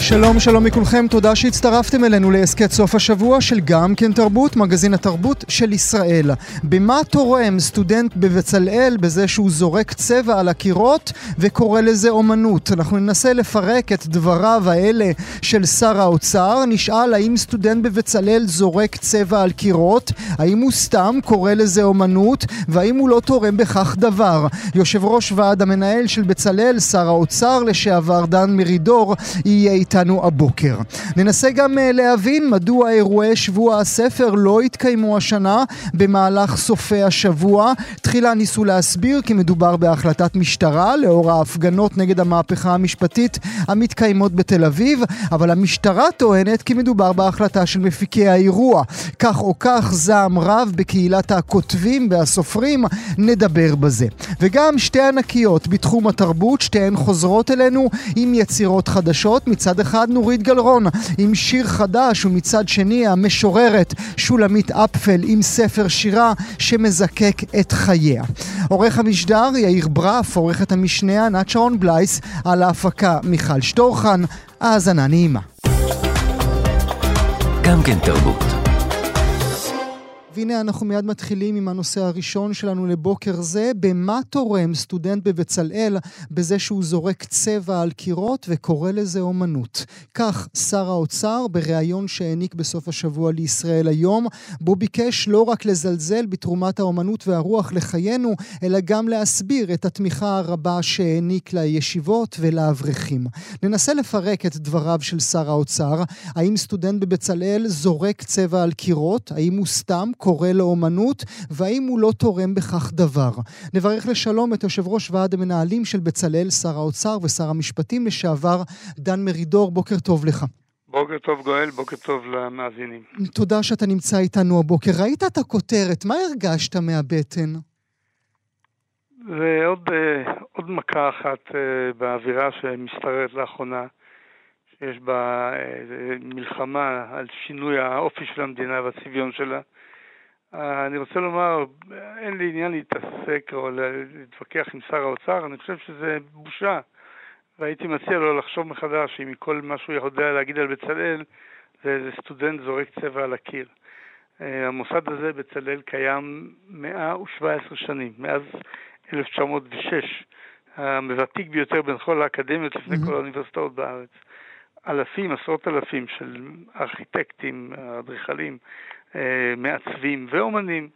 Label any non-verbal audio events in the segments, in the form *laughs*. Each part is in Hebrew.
שלום שלום מכולכם, תודה שהצטרפתם אלינו להסכת סוף השבוע של גם כן תרבות, מגזין התרבות של ישראל. במה תורם סטודנט בבצלאל בזה שהוא זורק צבע על הקירות וקורא לזה אומנות? אנחנו ננסה לפרק את דבריו האלה של שר האוצר, נשאל האם סטודנט בבצלאל זורק צבע על קירות, האם הוא סתם קורא לזה אומנות, והאם הוא לא תורם בכך דבר. יושב ראש ועד המנהל של בצלאל, שר האוצר לשעבר דן מרידור, יהיה איתנו. הבוקר. ננסה גם uh, להבין מדוע אירועי שבוע הספר לא התקיימו השנה במהלך סופי השבוע. תחילה ניסו להסביר כי מדובר בהחלטת משטרה לאור ההפגנות נגד המהפכה המשפטית המתקיימות בתל אביב, אבל המשטרה טוענת כי מדובר בהחלטה של מפיקי האירוע. כך או כך זעם רב בקהילת הכותבים והסופרים, נדבר בזה. וגם שתי ענקיות בתחום התרבות, שתיהן חוזרות אלינו עם יצירות חדשות. מצד אחד נורית גלרון עם שיר חדש ומצד שני המשוררת שולמית אפפל עם ספר שירה שמזקק את חייה. עורך המשדר יאיר ברף, עורכת המשנה ענת שרון בלייס, על ההפקה מיכל שטורחן, האזנה נעימה. גם כן תרבות. והנה אנחנו מיד מתחילים עם הנושא הראשון שלנו לבוקר זה, במה תורם סטודנט בבצלאל בזה שהוא זורק צבע על קירות וקורא לזה אומנות. כך שר האוצר בריאיון שהעניק בסוף השבוע לישראל היום, בו ביקש לא רק לזלזל בתרומת האומנות והרוח לחיינו, אלא גם להסביר את התמיכה הרבה שהעניק לישיבות ולאברכים. ננסה לפרק את דבריו של שר האוצר, האם סטודנט בבצלאל זורק צבע על קירות, האם הוא סתם לאומנות, והאם הוא לא תורם בכך דבר. נברך לשלום את יושב ראש ועד המנהלים של בצלאל, שר האוצר ושר המשפטים לשעבר, דן מרידור, בוקר טוב לך. בוקר טוב גואל, בוקר טוב למאזינים. תודה שאתה נמצא איתנו הבוקר. ראית את הכותרת, מה הרגשת מהבטן? זה עוד, uh, עוד מכה אחת uh, באווירה שמשתררת לאחרונה, שיש בה uh, מלחמה על שינוי האופי של המדינה והצביון שלה. אה, אני רוצה לומר, אין לי עניין להתעסק או להתווכח עם שר האוצר, אני חושב שזה בושה. והייתי מציע לו לחשוב מחדש אם מכל מה שהוא יודע להגיד על בצלאל, זה איזה סטודנט זורק צבע על הקיר. אה, המוסד הזה, בצלאל, קיים 117 שנים, מאז 1906, המוותיק ביותר בין כל האקדמיות לפני כל האוניברסיטאות בארץ. אלפים, עשרות אלפים של ארכיטקטים, אדריכלים, מעצבים ואומנים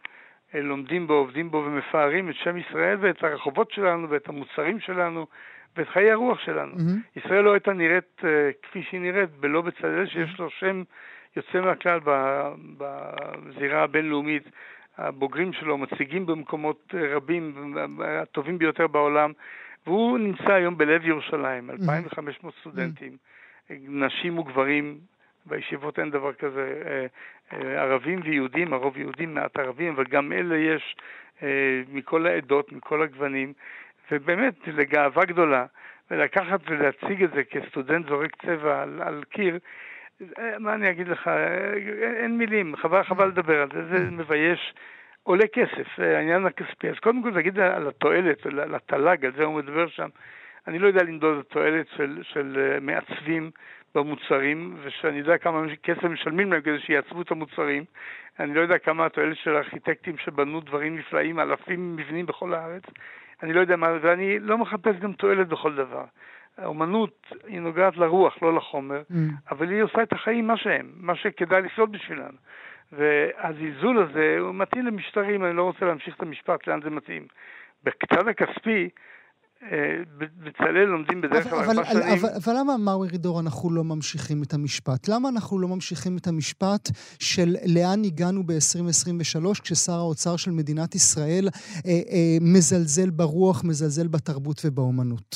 אה, לומדים בו, עובדים בו ומפארים את שם ישראל ואת הרחובות שלנו ואת המוצרים שלנו ואת חיי הרוח שלנו. Mm-hmm. ישראל לא הייתה נראית uh, כפי שהיא נראית בלא בצלאל שיש לו שם יוצא מהכלל בזירה הבינלאומית. הבוגרים שלו מציגים במקומות רבים, הטובים ביותר בעולם, והוא נמצא היום בלב ירושלים, 2,500 סטודנטים, נשים וגברים בישיבות אין דבר כזה. אה, אה, ערבים ויהודים, הרוב יהודים, מעט ערבים, אבל גם אלה יש אה, מכל העדות, מכל הגוונים, ובאמת לגאווה גדולה, ולקחת ולהציג את זה כסטודנט זורק צבע על, על קיר, מה אני אגיד לך, אין מילים, חבל, חבל לדבר על זה, זה מבייש, עולה כסף, העניין הכספי. אז קודם כל להגיד על התועלת, על התל"ג, על זה הוא מדבר שם. אני לא יודע למדוד את התועלת של, של מעצבים במוצרים, ושאני יודע כמה כסף משלמים להם כדי שיעצבו את המוצרים. אני לא יודע כמה התועלת של הארכיטקטים שבנו דברים נפלאים, אלפים מבנים בכל הארץ. אני לא יודע מה, ואני לא מחפש גם תועלת בכל דבר. האומנות היא נוגעת לרוח, לא לחומר, mm. אבל היא עושה את החיים מה שהם, מה שכדאי לחיות בשבילם. והזלזול הזה הוא מתאים למשטרים, אני לא רוצה להמשיך את המשפט לאן זה מתאים. בקצת הכספי, אה, בצלאל לומדים בדרך כלל ארבע שנים. אבל, אבל למה, מר מרידור, אנחנו לא ממשיכים את המשפט? למה אנחנו לא ממשיכים את המשפט של לאן הגענו ב-2023 כששר האוצר של מדינת ישראל אה, אה, מזלזל ברוח, מזלזל בתרבות ובאומנות?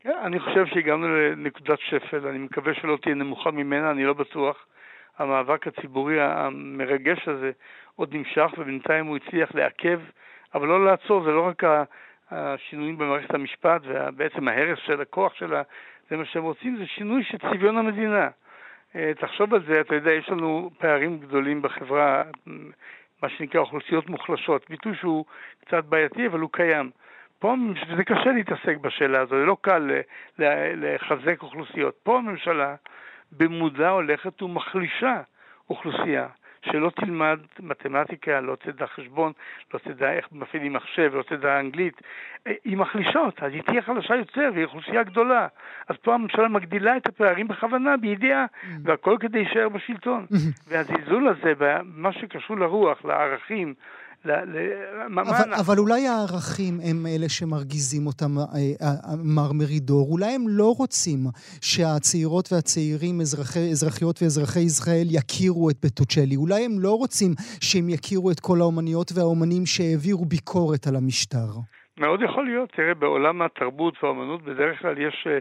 כן, אני חושב שהגענו לנקודת שפל, אני מקווה שלא תהיה נמוכה ממנה, אני לא בטוח. המאבק הציבורי המרגש הזה עוד נמשך, ובינתיים הוא הצליח לעכב, אבל לא לעצור, זה לא רק ה... השינויים במערכת המשפט ובעצם ההרס של הכוח שלה, זה מה שהם רוצים, זה שינוי של צביון המדינה. אה, תחשוב על זה, אתה יודע, יש לנו פערים גדולים בחברה, מה שנקרא אוכלוסיות מוחלשות. ביטוי שהוא קצת בעייתי, אבל הוא קיים. פה זה קשה להתעסק בשאלה הזו, זה לא קל לחזק אוכלוסיות. פה הממשלה במודע הולכת ומחלישה אוכלוסייה. שלא תלמד מתמטיקה, לא תדע חשבון, לא תדע איך מפעילים מחשב, לא תדע אנגלית. היא מחלישה אותה, היא תהיה חלשה יותר, והיא אוכלוסייה גדולה. אז פה הממשלה מגדילה את הפערים בכוונה, בידיעה, mm-hmm. והכל כדי להישאר בשלטון. Mm-hmm. והזלזול הזה, במה שקשור לרוח, לערכים, אבל, אבל אולי הערכים הם אלה שמרגיזים אותם, אה, אה, מר מרידור. אולי הם לא רוצים שהצעירות והצעירים, אזרחי, אזרחיות ואזרחי ישראל, יכירו את בטוצ'לי. אולי הם לא רוצים שהם יכירו את כל האומניות והאומנים שהעבירו ביקורת על המשטר. מאוד יכול להיות. תראה, בעולם התרבות והאומנות בדרך כלל יש אה,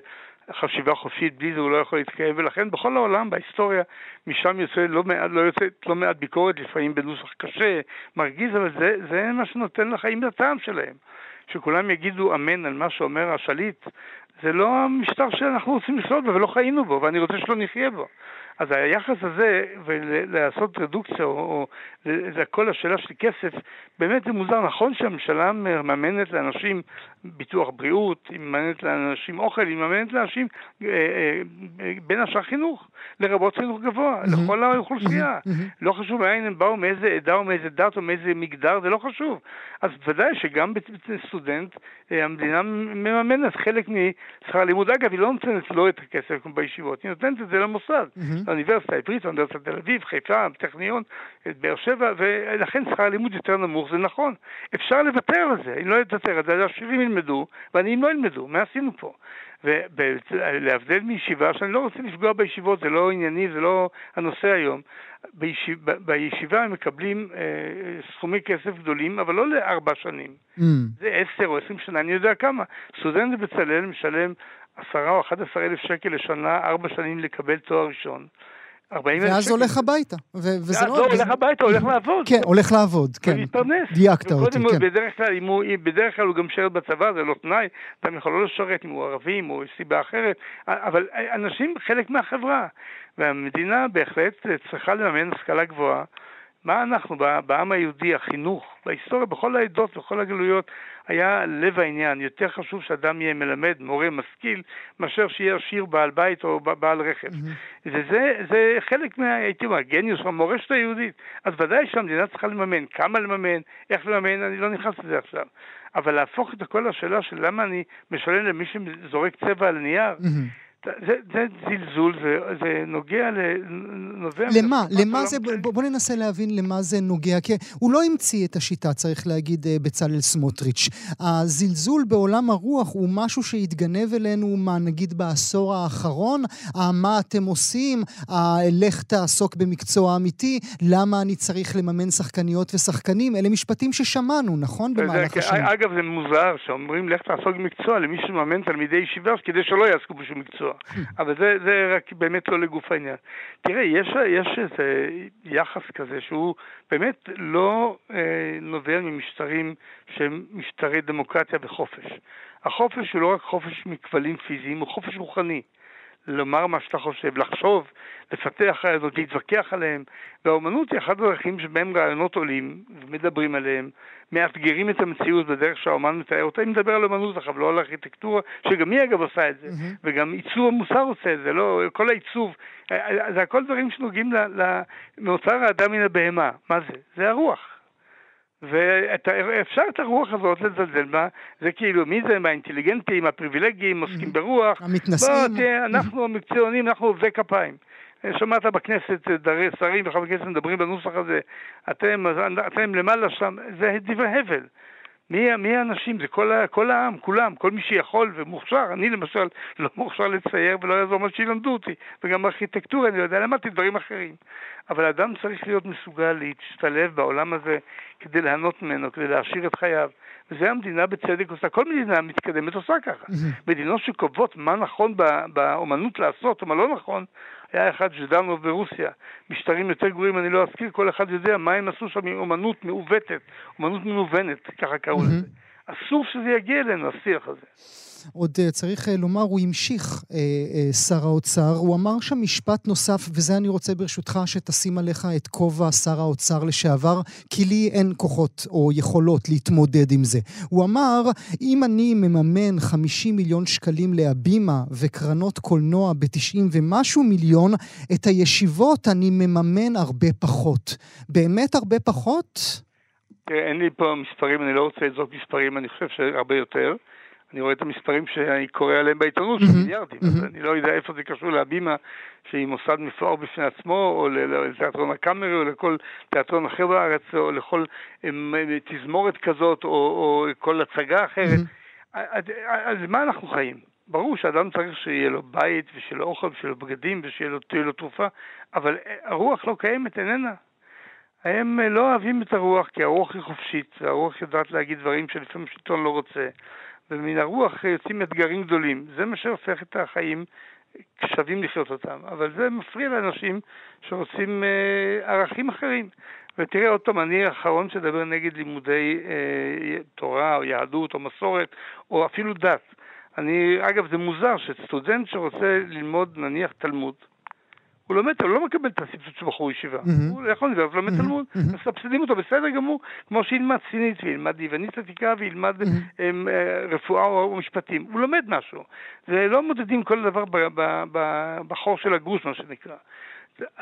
חשיבה חופשית, בלי זה הוא לא יכול להתקיים, ולכן בכל העולם, בהיסטוריה, משם יוצא לא מעט, לא יוצאת לא מעט ביקורת, לפעמים בנוסח קשה, מרגיז, אבל זה, זה מה שנותן לחיים את הטעם שלהם. שכולם יגידו אמן על מה שאומר השליט, זה לא המשטר שאנחנו רוצים לחיות בו ולא חיינו בו, ואני רוצה שלא נחיה בו. אז היחס הזה, ולעשות רדוקציה, או לכל השאלה של כסף, באמת זה מוזר. נכון שהממשלה מממנת לאנשים ביטוח בריאות, היא מממנת לאנשים אוכל, היא מממנת לאנשים אה, אה, בין השאר חינוך, לרבות חינוך גבוה, mm-hmm. לכל האוכלוסייה. Mm-hmm. לא חשוב מאין הם באו, מאיזה עדה או מאיזה דת או מאיזה מגדר, זה לא חשוב. אז ודאי שגם סטודנט, אה, המדינה מממנת חלק משכר הלימוד. אגב, היא לא נותנת לו את הכסף כמו בישיבות, היא נותנת את זה למוסד. Mm-hmm. האוניברסיטה העברית, האוניברסיטת תל אביב, חיפה, הטכניון, באר שבע, ולכן שכר הלימוד יותר נמוך, זה נכון. אפשר לוותר על זה, אם לא לוותר על זה, העשירים ילמדו, והעניים לא ילמדו, מה עשינו פה? ולהבדיל מישיבה, שאני לא רוצה לפגוע בישיבות, זה לא ענייני, זה לא הנושא היום. בישיב, בישיבה הם מקבלים אה, סכומי כסף גדולים, אבל לא לארבע שנים. Mm. זה עשר או עשרים שנה, אני יודע כמה. סטודנט בבצלאל משלם עשרה או אחד עשר אלף שקל לשנה, ארבע שנים לקבל תואר ראשון. ואז הולך הביתה. וזה לא... הולך הביתה, הולך לעבוד. כן, הולך לעבוד, כן. ולהתפרנס. דייקת אותי, כן. בדרך כלל, הוא, בדרך כלל הוא גם שירת בצבא, זה לא תנאי, אתה יכול לא לשרת אם הוא ערבי, אם הוא סיבה אחרת, אבל אנשים חלק מהחברה, והמדינה בהחלט צריכה לממן השכלה גבוהה. מה אנחנו, בעם היהודי, החינוך, בהיסטוריה, בכל העדות, בכל הגלויות, היה לב העניין. יותר חשוב שאדם יהיה מלמד, מורה, משכיל, מאשר שיהיה עשיר בעל בית או בעל רכב. Mm-hmm. וזה זה חלק מה, הייתי אומר, גניוס, המורשת היהודית. אז ודאי שהמדינה צריכה לממן. כמה לממן, איך לממן, אני לא נכנס לזה עכשיו. אבל להפוך את הכל לשאלה של למה אני משלם למי שזורק צבע על נייר, mm-hmm. זה, זה זלזול, זה, זה נוגע ל... נובע... למה? למה זה... בוא, בוא ננסה להבין למה זה נוגע. כי הוא לא המציא את השיטה, צריך להגיד, אה, בצלאל סמוטריץ'. הזלזול בעולם הרוח הוא משהו שהתגנב אלינו, מה נגיד בעשור האחרון? מה אתם עושים? לך תעסוק במקצוע אמיתי? למה אני צריך לממן שחקניות ושחקנים? אלה משפטים ששמענו, נכון? במהלך השנים. אגב, זה מוזר שאומרים לך תעסוק במקצוע למי שמממן תלמידי ישיבה כדי שלא יעסקו בשום מקצוע. אבל זה, זה רק באמת לא לגוף העניין. תראה, יש, יש איזה יחס כזה שהוא באמת לא אה, נובע ממשטרים שהם משטרי דמוקרטיה וחופש. החופש הוא לא רק חופש מכבלים פיזיים, הוא חופש רוחני. לומר מה שאתה חושב, לחשוב, לפתח רעיונות, להתווכח עליהם. והאומנות היא אחת הדרכים שבהם רעיונות עולים ומדברים עליהם, מאתגרים את המציאות בדרך שהאומן מתאר אותה. אני מדבר על אומנות עכשיו, לא על ארכיטקטורה, שגם היא אגב עושה את זה, mm-hmm. וגם עיצוב המוסר עושה את זה, לא, כל העיצוב, זה הכל דברים שנוגעים מאוצר האדם מן הבהמה. מה זה? זה הרוח. ואפשר את הרוח הזאת לזלזל בה, זה כאילו, מי זה? האינטליגנטים, הפריבילגיים, עוסקים mm-hmm. ברוח. המתנשאים. אנחנו המקצוענים, אנחנו עובדי כפיים. שמעת בכנסת דרי שרים וחברי כנסת מדברים בנוסח הזה, אתם, אתם למעלה שם, זה דברי הבל. מי, מי האנשים? זה כל, כל העם, כולם, כל מי שיכול ומוכשר. אני למשל לא מוכשר לצייר ולא יעזור מה שילמדו אותי. וגם בארכיטקטורה אני לא יודע, למדתי דברים אחרים. אבל אדם צריך להיות מסוגל להשתלב בעולם הזה כדי ליהנות ממנו, כדי להעשיר את חייו. וזה המדינה בצדק עושה, כל מדינה מתקדמת עושה ככה. מדינות שקובעות מה נכון באומנות לעשות ומה לא נכון, היה אחד שדנו ברוסיה, משטרים יותר גרועים אני לא אזכיר, כל אחד יודע מה הם עשו שם עם אומנות מעוותת, אומנות מנוונת, ככה קראו לזה. אסור שזה יגיע אלינו, השיח הזה. עוד אה, צריך אה, לומר, הוא המשיך, אה, שר האוצר, הוא אמר שם משפט נוסף, וזה אני רוצה ברשותך שתשים עליך את כובע שר האוצר לשעבר, כי לי אין כוחות או יכולות להתמודד עם זה. הוא אמר, אם אני מממן 50 מיליון שקלים להבימה וקרנות קולנוע ב-90 ומשהו מיליון, את הישיבות אני מממן הרבה פחות. באמת הרבה פחות? תראה, אין לי פה מספרים, אני לא רוצה לזרוק מספרים, אני חושב שהרבה יותר. אני רואה את המספרים שאני קורא עליהם בעיתונות, של מיליארדים, אז אני לא יודע איפה זה קשור להבימה, שהיא מוסד מפואר בפני עצמו, או לתיאטרון הקאמרי, או לכל תיאטרון אחר בארץ, או לכל תזמורת כזאת, או, או כל הצגה אחרת. אז מה אנחנו חיים? ברור שאדם צריך שיהיה לו בית, ושיהיה לו אוכל, ושיהיה לו בגדים, ושיהיה לו, לו תרופה, אבל הרוח לא קיימת, איננה. הם לא אוהבים את הרוח, כי הרוח היא חופשית, והרוח יודעת להגיד דברים שלפעמים השלטון לא רוצה. ומן הרוח יוצאים אתגרים גדולים. זה מה שהופך את החיים שווים לחיות אותם, אבל זה מפריע לאנשים שרוצים אה, ערכים אחרים. ותראה עוד פעם, אני האחרון שדבר נגד לימודי אה, תורה או יהדות או מסורת או אפילו דת. אני, אגב, זה מוזר שסטודנט שרוצה ללמוד נניח תלמוד, הוא לומד, הוא לא מקבל את הסבסוד של בחור ישיבה. הוא יכול לדעת, לומד תלמוד, מסבסדים אותו בסדר גמור, כמו שילמד סינית וילמד יוונית עתיקה וילמד אה, רפואה או משפטים. הוא לומד משהו. זה לא מודדים כל דבר בחור של הגרוש, מה שנקרא.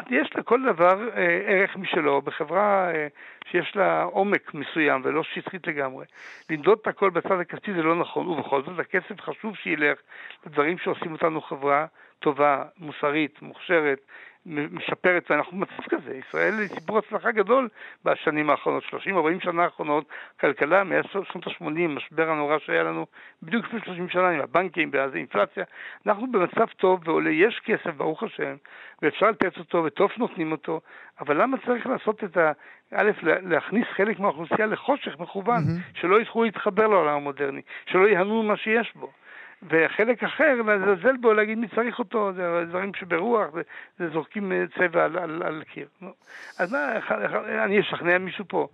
יש לכל דבר אה, ערך משלו, בחברה אה, שיש לה עומק מסוים ולא שטחית לגמרי. למדוד את הכל בצד הכספי זה לא נכון, ובכל זאת הכסף חשוב שילך לדברים שעושים אותנו חברה טובה, מוסרית, מוכשרת, משפרת, ואנחנו במצב כזה. ישראל היא סיפור הצלחה גדול בשנים האחרונות, 30-40 שנה האחרונות, כלכלה מאז שנות ה-80, משבר הנורא שהיה לנו בדיוק לפני 30 שנה עם הבנקים, ואז האינפלציה. אנחנו במצב טוב ועולה, יש כסף, ברוך השם, ואפשר לתת אותו, וטוב שנותנים אותו, אבל למה צריך לעשות את ה... א', להכניס חלק מהאוכלוסייה לחושך מכוון, mm-hmm. שלא יצטרכו להתחבר לעולם המודרני, שלא יהנו ממה שיש בו. וחלק אחר לזלזל בו, להגיד מי צריך אותו, זה דברים שברוח, זה, זה זורקים אה, צבע על, על, על קיר. אז מה, אני אשכנע מישהו פה.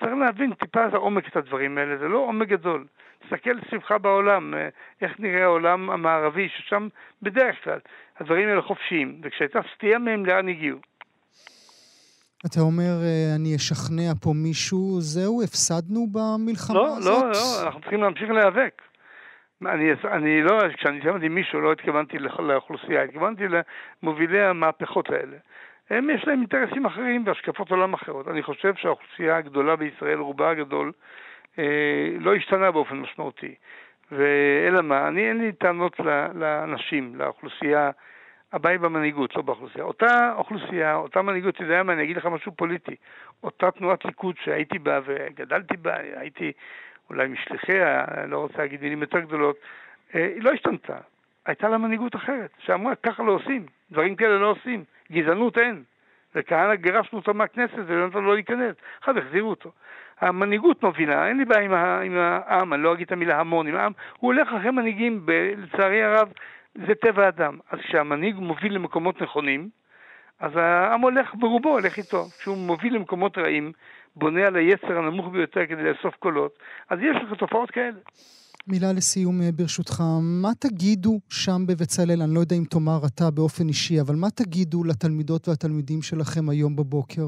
צריך להבין טיפה את העומק את הדברים האלה, זה לא עומק גדול. תסתכל סביבך בעולם, אה, איך נראה העולם המערבי, ששם בדרך כלל הדברים האלה חופשיים, וכשהייתה סטייה מהם, לאן הגיעו? אתה אומר, אה, אני אשכנע פה מישהו, זהו, הפסדנו במלחמה לא, הזאת? לא, לא, אנחנו צריכים להמשיך להיאבק. אני, אני לא, כשאני התכוונתי מישהו, לא התכוונתי לאוכלוסייה, התכוונתי למובילי המהפכות האלה. הם יש להם אינטרסים אחרים והשקפות עולם אחרות. אני חושב שהאוכלוסייה הגדולה בישראל, רובה הגדול, אה, לא השתנה באופן משמעותי. ואלא מה, אני אין לי טענות לאנשים, לאוכלוסייה, הבעיה היא במנהיגות, לא באוכלוסייה. אותה אוכלוסייה, אותה מנהיגות, אתה יודע מה, אני אגיד לך משהו פוליטי. אותה תנועת ליכוד שהייתי בה וגדלתי בה, הייתי אולי משליחיה, לא רוצה להגיד מילים יותר גדולות, אה, היא לא השתנתה. הייתה לה מנהיגות אחרת, שאמרה, ככה לא עושים, דברים כאלה לא עושים, גזענות אין. וכהנא גירשנו אותו מהכנסת ולא נתנו לו להיכנס, אחר כך החזירו אותו. המנהיגות מובילה, אין לי בעיה עם, עם העם, אני לא אגיד את המילה המון, עם העם, הוא הולך אחרי מנהיגים, ב, לצערי הרב, זה טבע האדם. אז כשהמנהיג מוביל למקומות נכונים, אז העם הולך ברובו, הולך איתו. כשהוא מוביל למקומות רעים, בונה על היצר הנמוך ביותר כדי לאסוף קולות, אז יש לך תופעות כאלה. מילה לסיום אה, ברשותך, מה תגידו שם בבצלאל? אני לא יודע אם תאמר אתה באופן אישי, אבל מה תגידו לתלמידות והתלמידים שלכם היום בבוקר?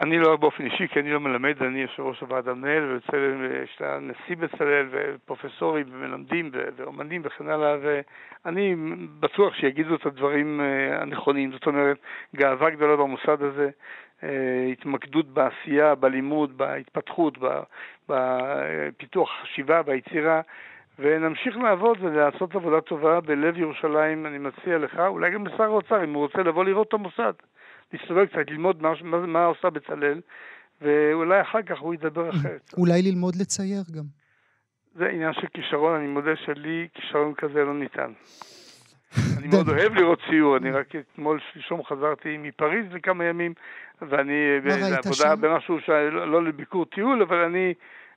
אני לא באופן אישי, כי אני לא מלמד, אני יושב ראש הוועד המנהל, ובצלאל יש לה נשיא בצלאל, ופרופסורים, ומלמדים, ואומנים וכן הלאה, ואני בטוח שיגידו את הדברים אה, הנכונים. זאת אומרת, גאווה גדולה במוסד הזה, התמקדות בעשייה, בלימוד, בהתפתחות, בפיתוח החשיבה, ביצירה, ונמשיך לעבוד ולעשות עבודה טובה בלב ירושלים, אני מציע לך, אולי גם לשר האוצר, אם הוא רוצה לבוא לראות את המוסד, להסתובב קצת, ללמוד מה, מה, מה עושה בצלאל, ואולי אחר כך הוא ידבר אחרת. אולי ללמוד לצייר גם. זה עניין של כישרון, אני מודה שלי כישרון כזה לא ניתן. *laughs* אני מאוד אוהב לראות ציור, אני רק אתמול, שלשום חזרתי מפריז לכמה ימים, ואני בעבודה במשהו לא לביקור טיול, אבל אני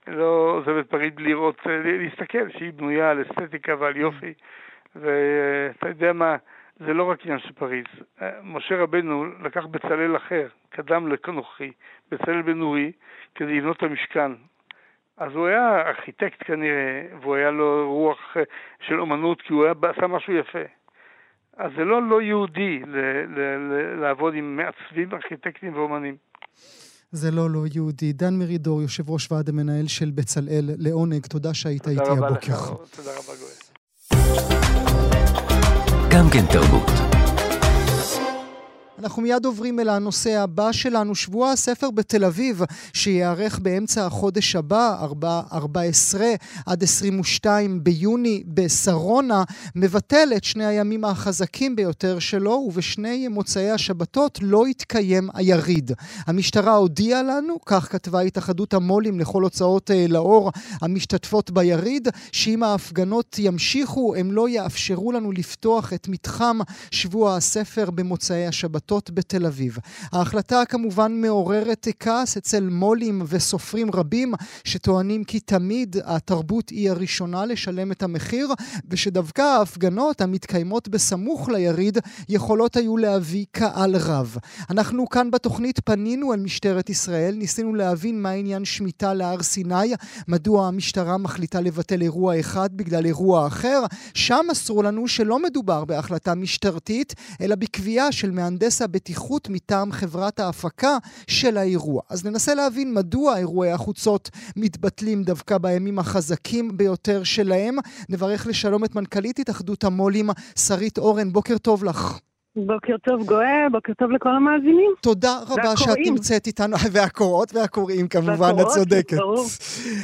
לא עוזב את פריז לראות, להסתכל, שהיא בנויה על אסתטיקה ועל יופי, ואתה יודע מה, זה לא רק עניין של פריז. משה רבנו לקח בצלאל אחר, קדם לנוכחי, בצלאל בן נורי, כדי לבנות את המשכן. אז הוא היה ארכיטקט כנראה, והוא היה לו רוח אה, של אומנות, כי הוא היה, עשה משהו יפה. אז זה לא לא יהודי ל- ל- ל- לעבוד עם מעצבים, ארכיטקטים ואומנים. זה לא לא יהודי. דן מרידור, יושב ראש ועד המנהל של בצלאל, לעונג, תודה שהיית איתי תודה רבה הבוקר. לך, תודה רבה גואל. גם כן תרבות. אנחנו מיד עוברים אל הנושא הבא שלנו, שבוע הספר בתל אביב, שייערך באמצע החודש הבא, 4, 14 עד 22 ביוני בשרונה, מבטל את שני הימים החזקים ביותר שלו, ובשני מוצאי השבתות לא יתקיים היריד. המשטרה הודיעה לנו, כך כתבה התאחדות המו"לים לכל הוצאות אה, לאור המשתתפות ביריד, שאם ההפגנות ימשיכו, הם לא יאפשרו לנו לפתוח את מתחם שבוע הספר במוצאי השבתות. בתל אביב. ההחלטה כמובן מעוררת כעס אצל מו"לים וסופרים רבים שטוענים כי תמיד התרבות היא הראשונה לשלם את המחיר ושדווקא ההפגנות המתקיימות בסמוך ליריד יכולות היו להביא קהל רב. אנחנו כאן בתוכנית פנינו אל משטרת ישראל, ניסינו להבין מה עניין שמיטה להר סיני, מדוע המשטרה מחליטה לבטל אירוע אחד בגלל אירוע אחר, שם מסרו לנו שלא מדובר בהחלטה משטרתית אלא בקביעה של מהנדס הבטיחות מטעם חברת ההפקה של האירוע. אז ננסה להבין מדוע אירועי החוצות מתבטלים דווקא בימים החזקים ביותר שלהם. נברך לשלום את מנכ"לית התאחדות המו"לים, שרית אורן. בוקר טוב לך. בוקר טוב גואל, בוקר טוב לכל המאזינים. תודה רבה שאת נמצאת איתנו, *laughs* והקוראות והקוראים כמובן, את צודקת. ברור.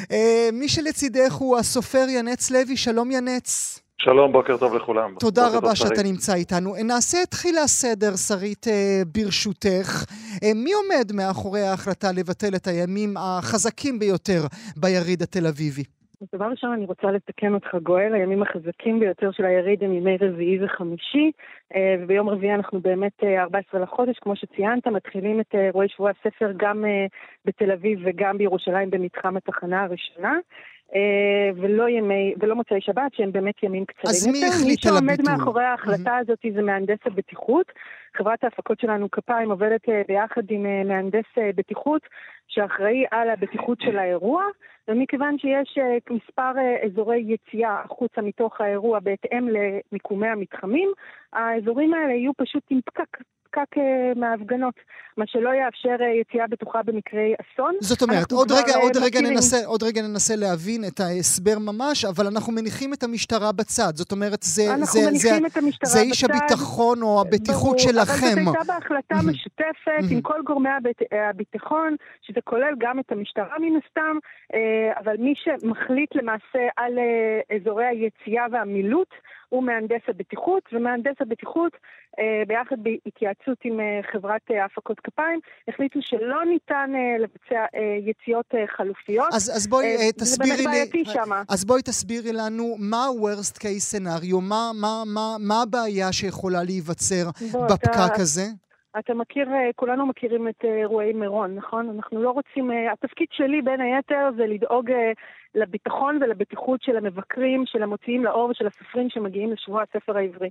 Uh, מי שלצידך הוא הסופר ינץ לוי, שלום ינץ. שלום, בוקר טוב לכולם. תודה רבה טוב, שאתה שרית. נמצא איתנו. נעשה תחילה סדר, שרית, אה, ברשותך. אה, מי עומד מאחורי ההחלטה לבטל את הימים החזקים ביותר ביריד התל אביבי? אז דבר ראשון אני רוצה לתקן אותך גואל, הימים החזקים ביותר של היריד הם ימי רביעי וחמישי, אה, וביום רביעי אנחנו באמת אה, 14 לחודש, כמו שציינת, מתחילים את אה, אירועי שבוע הספר גם אה, בתל אביב וגם בירושלים במתחם התחנה הראשונה. אה, ולא ימי, ולא מוצאי שבת, שהם באמת ימים קצרים אז מי. החליט על מי שעומד הביטול? מאחורי ההחלטה הזאת זה מהנדס הבטיחות. חברת ההפקות שלנו, כפיים, עובדת אה, ביחד עם אה, מהנדס בטיחות שאחראי על הבטיחות של האירוע, ומכיוון שיש מספר אזורי יציאה החוצה מתוך האירוע בהתאם למיקומי המתחמים, האזורים האלה יהיו פשוט עם פקק, פקק אה, מההפגנות, מה שלא יאפשר אה, יציאה בטוחה במקרי אסון. זאת אומרת, אנחנו עוד רגע, אה, עוד רגע. ננסה, עוד רגע ננסה להבין את ההסבר ממש, אבל אנחנו מניחים את המשטרה בצד. זאת אומרת, זה, זה, זה, זה איש בצד. הביטחון או הבטיחות ברור, שלכם. אבל זאת הייתה בהחלטה. משותפת. עם כל גורמי הביטחון, שזה כולל גם את המשטרה מן הסתם, אה, אבל מי שמחליט למעשה על אה, אזורי היציאה והמילוט הוא מהנדס הבטיחות, ומהנדס הבטיחות, אה, ביחד בהתייעצות עם אה, חברת אה, הפקות כפיים, החליטו שלא ניתן לבצע יציאות חלופיות. אז, אז בואי אה, אה, זה תסבירי באמת לי, בעייתי שמה. אז בואי תסבירי לנו מה ה-Worst case scenario, מה, מה, מה, מה הבעיה שיכולה להיווצר בפקק אתה- הזה? אתה מכיר, אה, כולנו מכירים את אה, אירועי מירון, נכון? אנחנו לא רוצים, אה, התפקיד שלי בין היתר זה לדאוג לביטחון ולבטיחות של המבקרים, של המוציאים לאור ושל הסופרים שמגיעים לשבוע הספר העברי.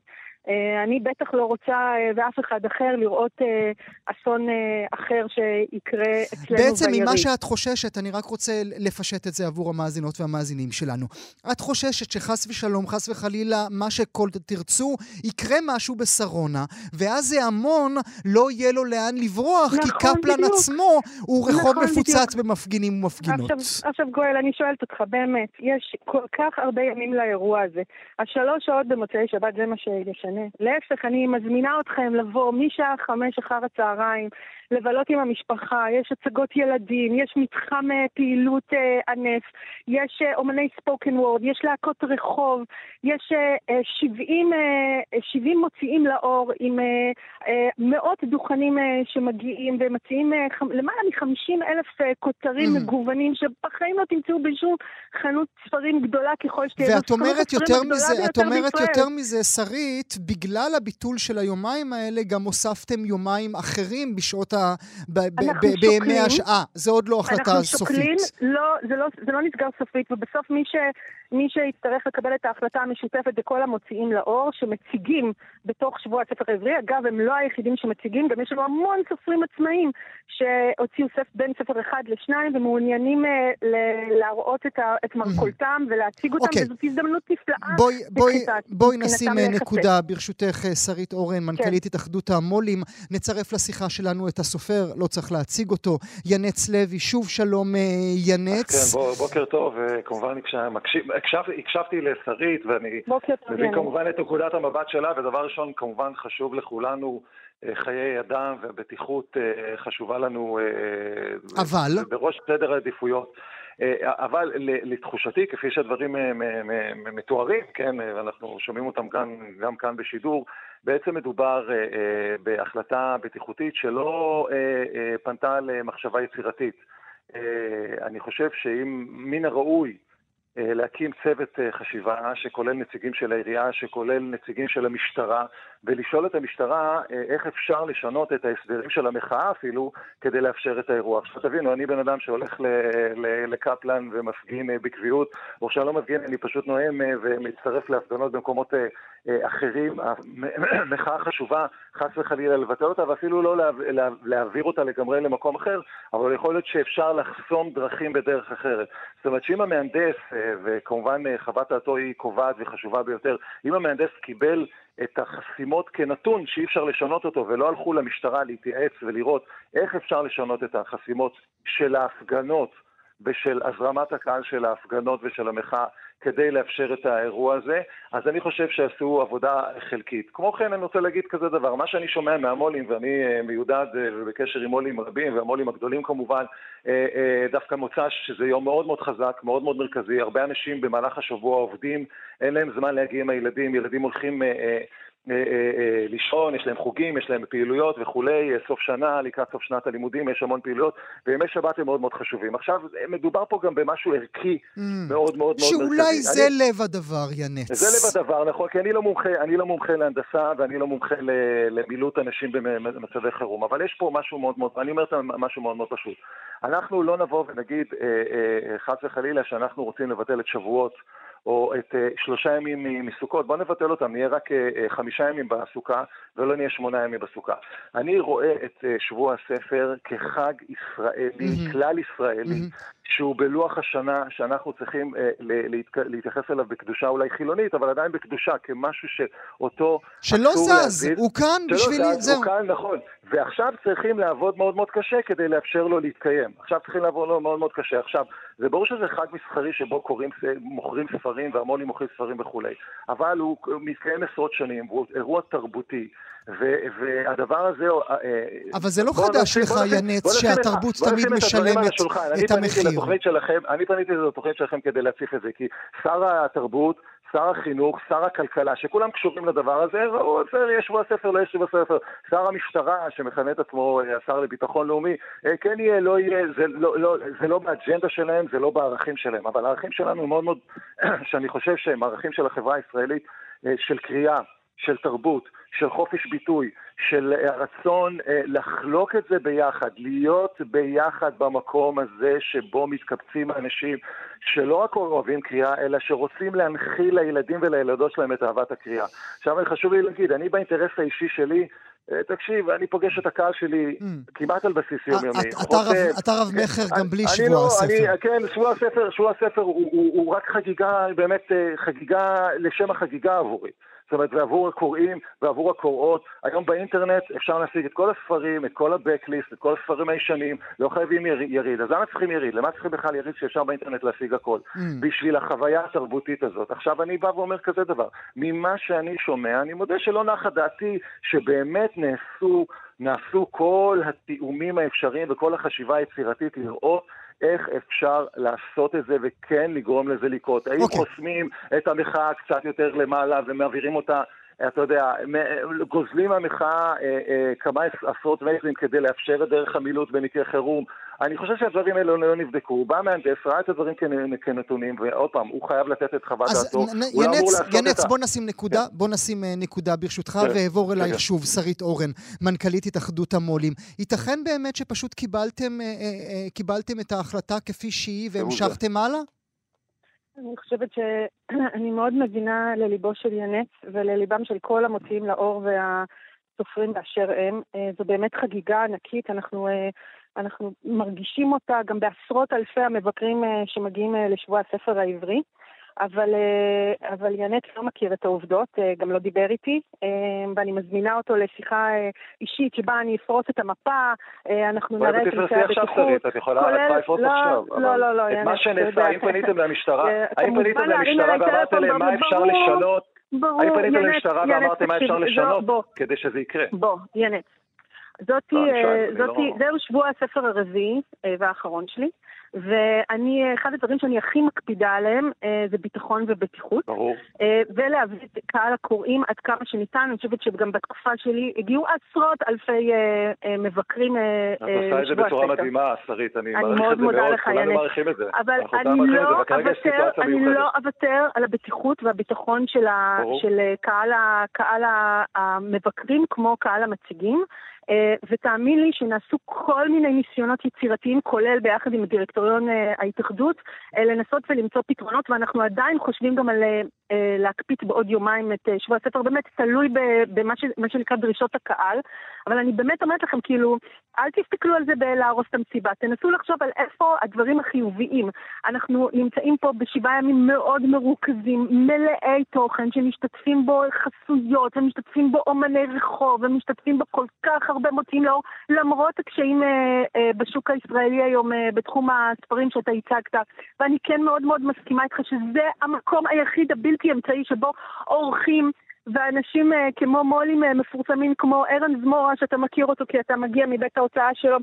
אה, אני בטח לא רוצה, אה, ואף אחד אחר, לראות אה, אסון אחר שיקרה אצלנו בעצם ביריד. ממה שאת חוששת, אני רק רוצה לפשט את זה עבור המאזינות והמאזינים שלנו. את חוששת שחס ושלום, חס וחלילה, מה שכל תרצו, יקרה משהו בשרונה, ואז זה המון, לא יהיה לו לאן לברוח, כי נכון, קפלן בדיוק. עצמו הוא רחוב נכון, מפוצץ במפגינים ומפגינות. עכשיו, עכשיו גואל, אני שואלת אותך, באמת, יש כל כך הרבה ימים לאירוע הזה. השלוש שעות במוצאי שבת זה מה שישנה. להפך, אני מזמינה אתכם לבוא משעה חמש אחר הצהריים, לבלות עם המשפחה, יש הצגות ילדים, יש מתחם אה, פעילות אה, ענף, יש אה, אומני ספוקן וורד, יש להקות רחוב, יש אה, אה, 70, אה, 70 מוציאים לאור עם אה, אה, מאות דוכנים אה, שמגיעים ומציעים אה, חמ- למעלה מ-50 אלף אה, כותרים Mhm. מגוונים שבחיים לא תמצאו בשום חנות ספרים גדולה ככל שתהיה. ואת אומרת יותר מזה, את אומרת בישראל. יותר מזה, שרית, בגלל הביטול של היומיים האלה, גם הוספתם יומיים אחרים בשעות ה... ב- ב- אנחנו ב- בימי. השעה. זה עוד לא החלטה אנחנו סופית. שוקלים, לא, זה לא, זה לא נסגר סופית, ובסוף מי, ש, מי שיצטרך לקבל את ההחלטה המשותפת זה כל המוציאים לאור, שמציגים בתוך שבוע הספר העברי. אגב, הם לא היחידים שמציגים, גם יש לנו המון סופרים עצמאיים שהוציאו ספר, בין ספר אחד לשניים, ומעוניינים אה, ל- להראות את, ה, את מרכולתם ולהציג אותם, אוקיי. וזאת הזדמנות נפלאה. בואי, בואי, בואי נשים אה. נקודה, ברשותך, אה, שרית אורן, מנכ"לית התאחדות המו"לים. נצרף לשיחה שלנו את הסופר, לא צריך להציג אותו, ינץ לוי. שוב שלום, אה, ינץ. כן, בוא, בוקר טוב, וכמובן הקשב, מקשיב, הקשב, הקשבתי לשרית, ואני מבין. כמובן את נקודת המבט שלה, ודבר ראשון, כמובן חשוב לכולנו אה, חיי אדם, והבטיחות אה, חשובה לנו אה, אבל? בראש סדר העדיפויות. אה, אבל לתחושתי, כפי שהדברים אה, מתוארים, כן, אה, ואנחנו שומעים אותם כאן, גם כאן בשידור, בעצם מדובר בהחלטה בטיחותית שלא פנתה למחשבה יצירתית. אני חושב שאם מן הראוי להקים צוות אה, חשיבה שכולל נציגים של העירייה, שכולל נציגים של המשטרה, ולשאול את המשטרה אה, איך אפשר לשנות את ההסדרים של המחאה אפילו, כדי לאפשר את האירוע. עכשיו תבינו, אני בן אדם שהולך לקפלן ומפגין אה, בקביעות, או כשאני לא מפגין, אני פשוט נואם אה, ומצטרף להפגנות במקומות אה, אה, אחרים. המחאה חשובה, חס וחלילה לבטל אותה, ואפילו לא להעביר אותה לגמרי למקום אחר, אבל יכול להיות שאפשר לחסום דרכים בדרך אחרת. זאת אומרת שאם המהנדס, אה, וכמובן אה, חוות דעתו היא קובעת וחשובה ביותר, אם המהנדס קיבל את החסימות כנתון שאי אפשר לשנות אותו, ולא הלכו למשטרה להתייעץ ולראות איך אפשר לשנות את החסימות של ההפגנות ושל הזרמת הקהל של ההפגנות ושל המחאה כדי לאפשר את האירוע הזה, אז אני חושב שעשו עבודה חלקית. כמו כן, אני רוצה להגיד כזה דבר, מה שאני שומע מהמו"לים, ואני אה, מיודד אה, ובקשר עם מו"לים רבים, והמו"לים הגדולים כמובן, אה, דווקא מוצ"ש, שזה יום מאוד מאוד חזק, מאוד מאוד מרכזי, הרבה אנשים במהלך השבוע עובדים, אין להם זמן להגיע עם הילדים, ילדים הולכים... אה, אה, אה, לישון, יש להם חוגים, יש להם פעילויות וכולי, סוף שנה, לקראת סוף שנת הלימודים, יש המון פעילויות, וימי שבת הם מאוד מאוד חשובים. עכשיו, מדובר פה גם במשהו ערכי Mm. מאוד מאוד מאוד מרכזי. שאולי זה אני- לב הדבר, ינץ. זה לב הדבר, נכון, כי אני לא מומחה, אני לא מומחה להנדסה ואני לא מומחה למילוט אנשים במצבי חירום, אבל יש פה משהו מאוד מאוד, אני אומר את משהו מאוד מאוד פשוט. אנחנו לא נבוא ונגיד, חס וחלילה, שאנחנו רוצים לבטל את שבועות. או את אה, שלושה ימים מסוכות, בואו נבטל אותם, נהיה רק אה, אה, חמישה ימים בסוכה ולא נהיה שמונה ימים בסוכה. אני רואה את שבוע הספר כחג ישראלי, מהמם. כלל ישראלי, מהמם. שהוא בלוח השנה שאנחנו צריכים אה, להתק- להתייחס אליו בקדושה אולי חילונית, אבל עדיין בקדושה, כמשהו שאותו שלא זז, להזיז. הוא כאן שלא בשבילי, זז, זהו. הוא כאן, נכון. ועכשיו צריכים לעבוד מאוד מאוד קשה כדי לאפשר לו להתקיים. עכשיו צריכים לעבוד לו מאוד מאוד קשה. עכשיו, זה ברור שזה חג מסחרי שבו קוראים, מוכרים ספרים והמו"לים מוכרים ספרים וכולי, אבל הוא מתקיים עשרות שנים, והוא אירוע תרבותי. ו- והדבר הזה... אה, אבל זה לא חדש נשים- לך, ינץ, שהתרבות תמיד משלמת. את המחיר. לתוכנית שלכם, אני פניתי לתוכנית שלכם כדי להציף את זה, כי שר התרבות, שר החינוך, שר הכלכלה, שכולם קשורים לדבר הזה, ראו, בסדר, יש שבוע ספר, לא יש שבוע ספר. שר המשטרה, שמכנה את עצמו אה, השר לביטחון לאומי, אה, כן יהיה, לא יהיה, זה לא, לא, זה לא באג'נדה שלהם, זה לא בערכים שלהם. אבל הערכים שלנו מאוד מאוד, *clears throat* שאני חושב שהם ערכים של החברה הישראלית, אה, של קריאה, של תרבות, של חופש ביטוי, של אה, רצון אה, לחלוק את זה ביחד, להיות ביחד במקום הזה שבו מתקבצים אנשים שלא רק אוהבים קריאה, אלא שרוצים להנחיל לילדים ולילדות שלהם את אהבת הקריאה. עכשיו, חשוב לי להגיד, אני באינטרס האישי שלי, אה, תקשיב, אני פוגש את הקהל שלי Mm. כמעט על בסיס יומיומי. אתה- אתה רב- חותם. אתה רב מכר גם בלי שבוע לא, הספר. אני, כן, שבוע הספר, שבוע הספר הוא, רק חגיגה, באמת חגיגה לשם החגיגה עבורי. זאת אומרת, ועבור הקוראים ועבור הקוראות. היום באינטרנט אפשר להשיג את כל הספרים, את כל ה-Backlist, את כל הספרים הישנים, לא חייבים יר- יריד. אז למה צריכים יריד? למה צריכים בכלל יריד שאפשר באינטרנט להשיג הכל? Mm. בשביל החוויה התרבותית הזאת. עכשיו אני בא ואומר כזה דבר, ממה שאני שומע, אני מודה שלא נחה דעתי שבאמת נעשו, נעשו כל התיאומים האפשריים וכל החשיבה היצירתית לראות איך אפשר לעשות את זה וכן לגרום לזה לקרות. האם אוקיי. חוסמים את המחאה קצת יותר למעלה ומעבירים אותה אתה יודע, גוזלים מהמחאה כמה עשרות מטרים כדי לאפשר את דרך המילוט במקרה חירום. אני חושב שהדברים האלה לא נבדקו. בא מהנדס, ראה את הדברים כנתונים, ועוד פעם, הוא חייב לתת את חוות דעתו. הוא לא אמור לעשות את ה... ינץ, בוא נשים נקודה, כן. בוא נשים נקודה ברשותך, כן. ואעבור אלייך כן. שוב, שרית אורן, מנכ"לית התאחדות המו"לים. ייתכן באמת שפשוט קיבלתם את ההחלטה כפי שהיא והמשכתם הלאה? אני חושבת שאני מאוד מבינה לליבו של ינץ ולליבם של כל המוציאים לאור והסופרים באשר הם. אה, זו באמת חגיגה ענקית, אנחנו, אה, אנחנו מרגישים אותה גם בעשרות אלפי המבקרים אה, שמגיעים לשבוע הספר העברי. אבל, אה, אבל ינט לא מכיר את העובדות, אה, גם לא דיבר איתי, אה, ואני מזמינה אותו לשיחה אישית שבה אני אפרוס את המפה, אנחנו נראה את אמצעי הבטיחות. את יכולה לפרוס לא, עכשיו. לא, לא, לא, ינט. את מה שנעשה, האם פניתם למשטרה? האם פניתם למשטרה ואמרתם להם מה אפשר לשנות? ברור, האם פניתם למשטרה ואמרתם מה אפשר לשנות כדי שזה יקרה? בוא, ינט. זאתי, לא זהו שבוע הספר הרביעי והאחרון שלי. ואני, אחד הדברים שאני הכי מקפידה עליהם אה, זה ביטחון ובטיחות. ברור. אה, ולהביא את קהל הקוראים עד כמה שניתן. אני חושבת שגם בתקופה שלי הגיעו עשרות אלפי אה, מבקרים את עושה את זה בצורה מדהימה, שרית, אני מעריך את זה מאוד, כולנו מעריכים את זה. אבל אני לא אוותר, אני לא אוותר על הבטיחות והביטחון של קהל המבקרים כמו קהל המציגים. אה, ותאמין לי שנעשו כל מיני ניסיונות יצירתיים, כולל ביחד עם דירקטוריון אה, ההתאחדות, אה, לנסות ולמצוא פתרונות, ואנחנו עדיין חושבים גם על להקפיץ בעוד יומיים את שבוע הספר, באמת תלוי במה שנקרא דרישות הקהל, אבל אני באמת אומרת לכם, כאילו, אל תסתכלו על זה בלהרוס את המסיבה, תנסו לחשוב על איפה הדברים החיוביים. אנחנו נמצאים פה בשבעה ימים מאוד מרוכזים, מלאי תוכן, שמשתתפים בו חסויות, ומשתתפים בו אומני רחוב, ומשתתפים בו כל כך הרבה מוציאים לאור, למרות הקשיים אה, אה, בשוק הישראלי היום אה, בתחום הספרים שאתה הצגת. ואני כן מאוד מאוד מסכימה איתך שזה המקום היחיד הבלתי אמצעי שבו עורכים ואנשים אה, כמו מו"לים אה, מפורסמים כמו ארן זמורה, שאתה מכיר אותו כי אתה מגיע מבית ההוצאה שלו,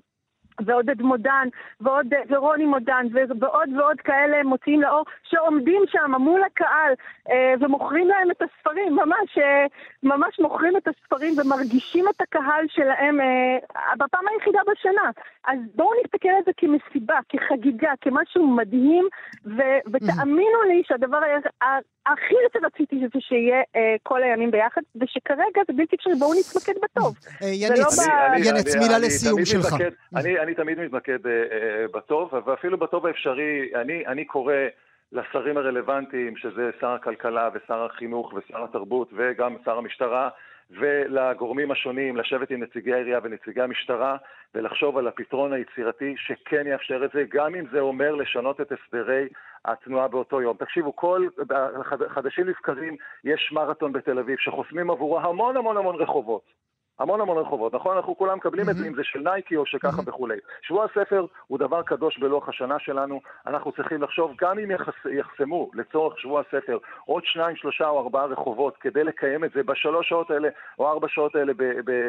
ועודד מודן, ועוד, ורוני מודן, ועוד ועוד כאלה מוציאים לאור, שעומדים שם מול הקהל אה, ומוכרים להם את הספרים, ממש, אה, ממש מוכרים את הספרים ומרגישים את הקהל שלהם אה, בפעם היחידה בשנה. אז בואו נסתכל על זה כמסיבה, כחגיגה, כמשהו מדהים, ו, ותאמינו לי שהדבר הכי רציתי זה שיהיה אה, כל הימים ביחד, ושכרגע זה בלתי אפשרי, בואו נתמקד בטוב. אה, ינץ, מילה לסיום שלך. אני תמיד מתמקד אה, אה, בטוב, ואפילו בטוב האפשרי, אני קורא לשרים הרלוונטיים, שזה שר הכלכלה ושר החינוך ושר התרבות וגם שר המשטרה, ולגורמים השונים לשבת עם נציגי העירייה ונציגי המשטרה ולחשוב על הפתרון היצירתי שכן יאפשר את זה, גם אם זה אומר לשנות את הסדרי התנועה באותו יום. תקשיבו, כל, חדשים לבקרים יש מרתון בתל אביב שחוסמים עבורו המון המון המון רחובות. המון המון רחובות, נכון? אנחנו כולם מקבלים את זה, אם זה של נייקי או שככה וכולי. שבוע הספר הוא דבר קדוש בלוח השנה שלנו, אנחנו צריכים לחשוב, גם אם יחסמו לצורך שבוע הספר עוד שניים, שלושה או ארבעה רחובות כדי לקיים את זה בשלוש שעות האלה או ארבע שעות האלה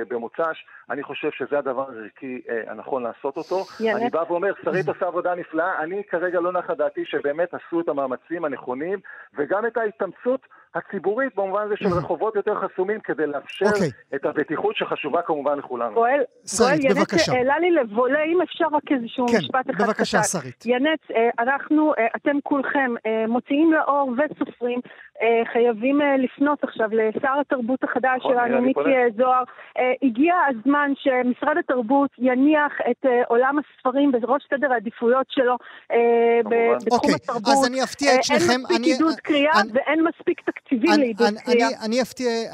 במוצ"ש, אני חושב שזה הדבר הערכי אה, הנכון לעשות אותו. אני בא ואומר, שרית עושה עבודה נפלאה, אני כרגע לא נחה דעתי שבאמת עשו את המאמצים הנכונים וגם את ההתאמצות הציבורית במובן הזה של רחובות יותר חסומים כדי לאפשר okay. אוקיי. את הבטיחות שחשובה כמובן לכולנו. גואל, גואל ינץ העלה לי לבולה, אם אפשר רק איזשהו כן, משפט אחד בבקשה, שרית. ינץ, אה, אנחנו, אה, אתם כולכם אה, מוציאים לאור וסופרים, חייבים לפנות עכשיו לשר התרבות החדש נכון, שלנו, מיקי זוהר. הגיע הזמן שמשרד התרבות יניח את עולם הספרים בראש סדר העדיפויות שלו בתחום אוקיי, התרבות. אז אני אפתיע את שניכם. אין מספיק עידוד קריאה ואין מספיק תקציבים לעידוד קריאה.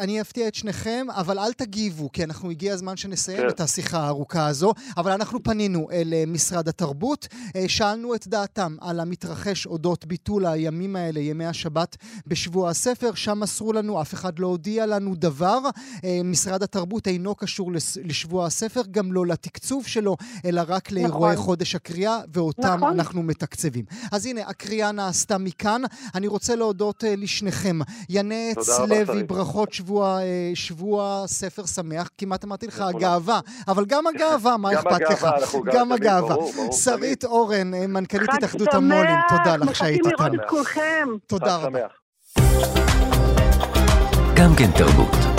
אני אפתיע את שניכם, אבל אל תגיבו, כי אנחנו, הגיע הזמן שנסיים כן. את השיחה הארוכה הזו, אבל אנחנו פנינו אל אה, משרד התרבות, אה, שאלנו את דעתם על המתרחש אודות ביטול הימים האלה, ימי השבת בשבוע הספר, שם מסרו לנו, אף אחד לא הודיע לנו דבר. אה, משרד התרבות אינו קשור לשבוע הספר, גם לא לתקצוב שלו, אלא רק לאירועי נכון. חודש הקריאה, ואותם נכון. אנחנו מתקצבים. אז הנה, הקריאה נעשתה מכאן. אני רוצה להודות לשניכם. ינץ לוי, ברכות שבוע, שבוע ספר שמח. כמעט אמרתי לך הגאווה, אבל גם הגאווה, מה אכפת לך? גם הגאווה. שרית אורן, אה, מנכ"לית התאחדות המו"לים, תודה לך שהיית איתנו. חג שמח, מחכים לראות את כולכם. תודה רבה. גם כן תרבות.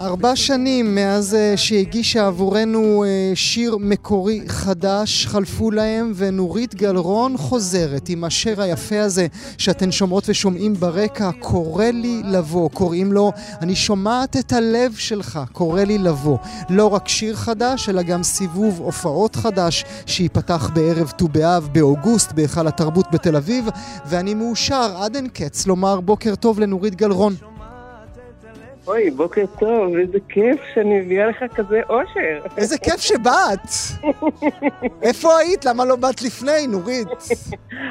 ארבע שנים מאז uh, שהגישה עבורנו uh, שיר מקורי חדש חלפו להם ונורית גלרון חוזרת עם השיר היפה הזה שאתן שומעות ושומעים ברקע קורא לי לבוא קוראים לו אני שומעת את הלב שלך קורא לי לבוא לא רק שיר חדש אלא גם סיבוב הופעות חדש שייפתח בערב ט"ו באב באוגוסט בהיכל התרבות בתל אביב ואני מאושר עד אין קץ לומר בוקר טוב לנורית גלרון אוי, בוקר טוב, איזה כיף שאני מביאה לך כזה אושר. איזה כיף שבאת! איפה היית? למה לא באת לפני, נורית?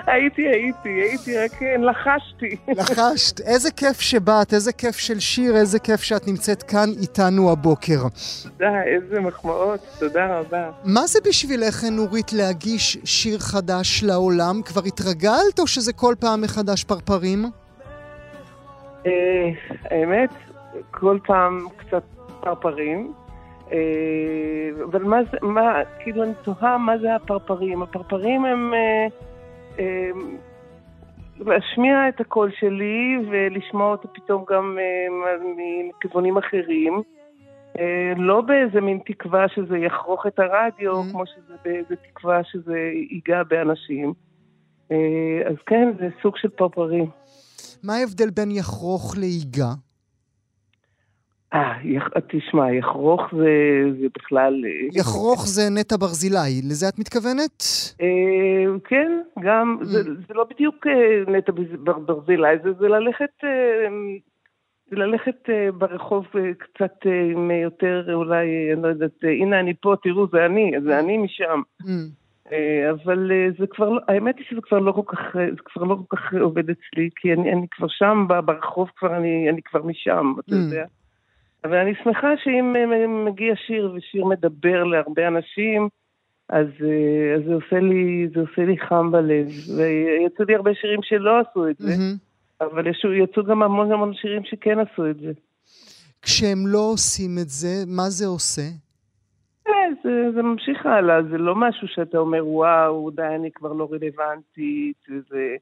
הייתי, הייתי, הייתי, רק אה, לחשתי. לחשת. איזה כיף שבאת, איזה כיף של שיר, איזה כיף שאת נמצאת כאן איתנו הבוקר. תודה, איזה מחמאות, תודה רבה. מה זה בשבילך, נורית, להגיש שיר חדש לעולם? כבר התרגלת או שזה כל פעם מחדש פרפרים? אה, האמת, כל פעם קצת פרפרים. אה, אבל מה זה, מה, כאילו אני תוהה מה זה הפרפרים. הפרפרים הם אה, אה, להשמיע את הקול שלי ולשמוע אותו פתאום גם מכיוונים אחרים. לא באיזה מין תקווה שזה יחרוך את הרדיו, mm-hmm. כמו שזה באיזה תקווה שזה ייגע באנשים. אז כן, זה סוג של פרפרים. מה ההבדל בין יחרוך להיגע? אה, תשמע, יחרוך זה, זה בכלל... אה, יחרוך זה נטע ברזילי, לזה את מתכוונת? אה, כן, גם, mm. זה, זה לא בדיוק אה, נטע ברזילי, זה, זה ללכת... זה ללכת ברחוב קצת עם יותר, אולי, אני לא יודעת, הנה אני פה, תראו, זה אני, זה אני משם. Mm. אבל זה כבר, לא, האמת היא שזה כבר לא כל כך, זה כבר לא כל כך עובד אצלי, כי אני, אני כבר שם ברחוב, כבר אני, אני כבר משם, אתה mm. יודע. אבל אני שמחה שאם אה, מגיע שיר ושיר מדבר להרבה אנשים, אז, אה, אז זה, עושה לי, זה עושה לי חם בלב. ויצאו לי הרבה שירים שלא עשו את זה, mm-hmm. אבל יצאו, יצאו גם המון המון שירים שכן עשו את זה. כשהם לא עושים את זה, מה זה עושה? אה, זה, זה ממשיך הלאה, זה לא משהו שאתה אומר, וואו, די, אני כבר לא רלוונטית, וזה...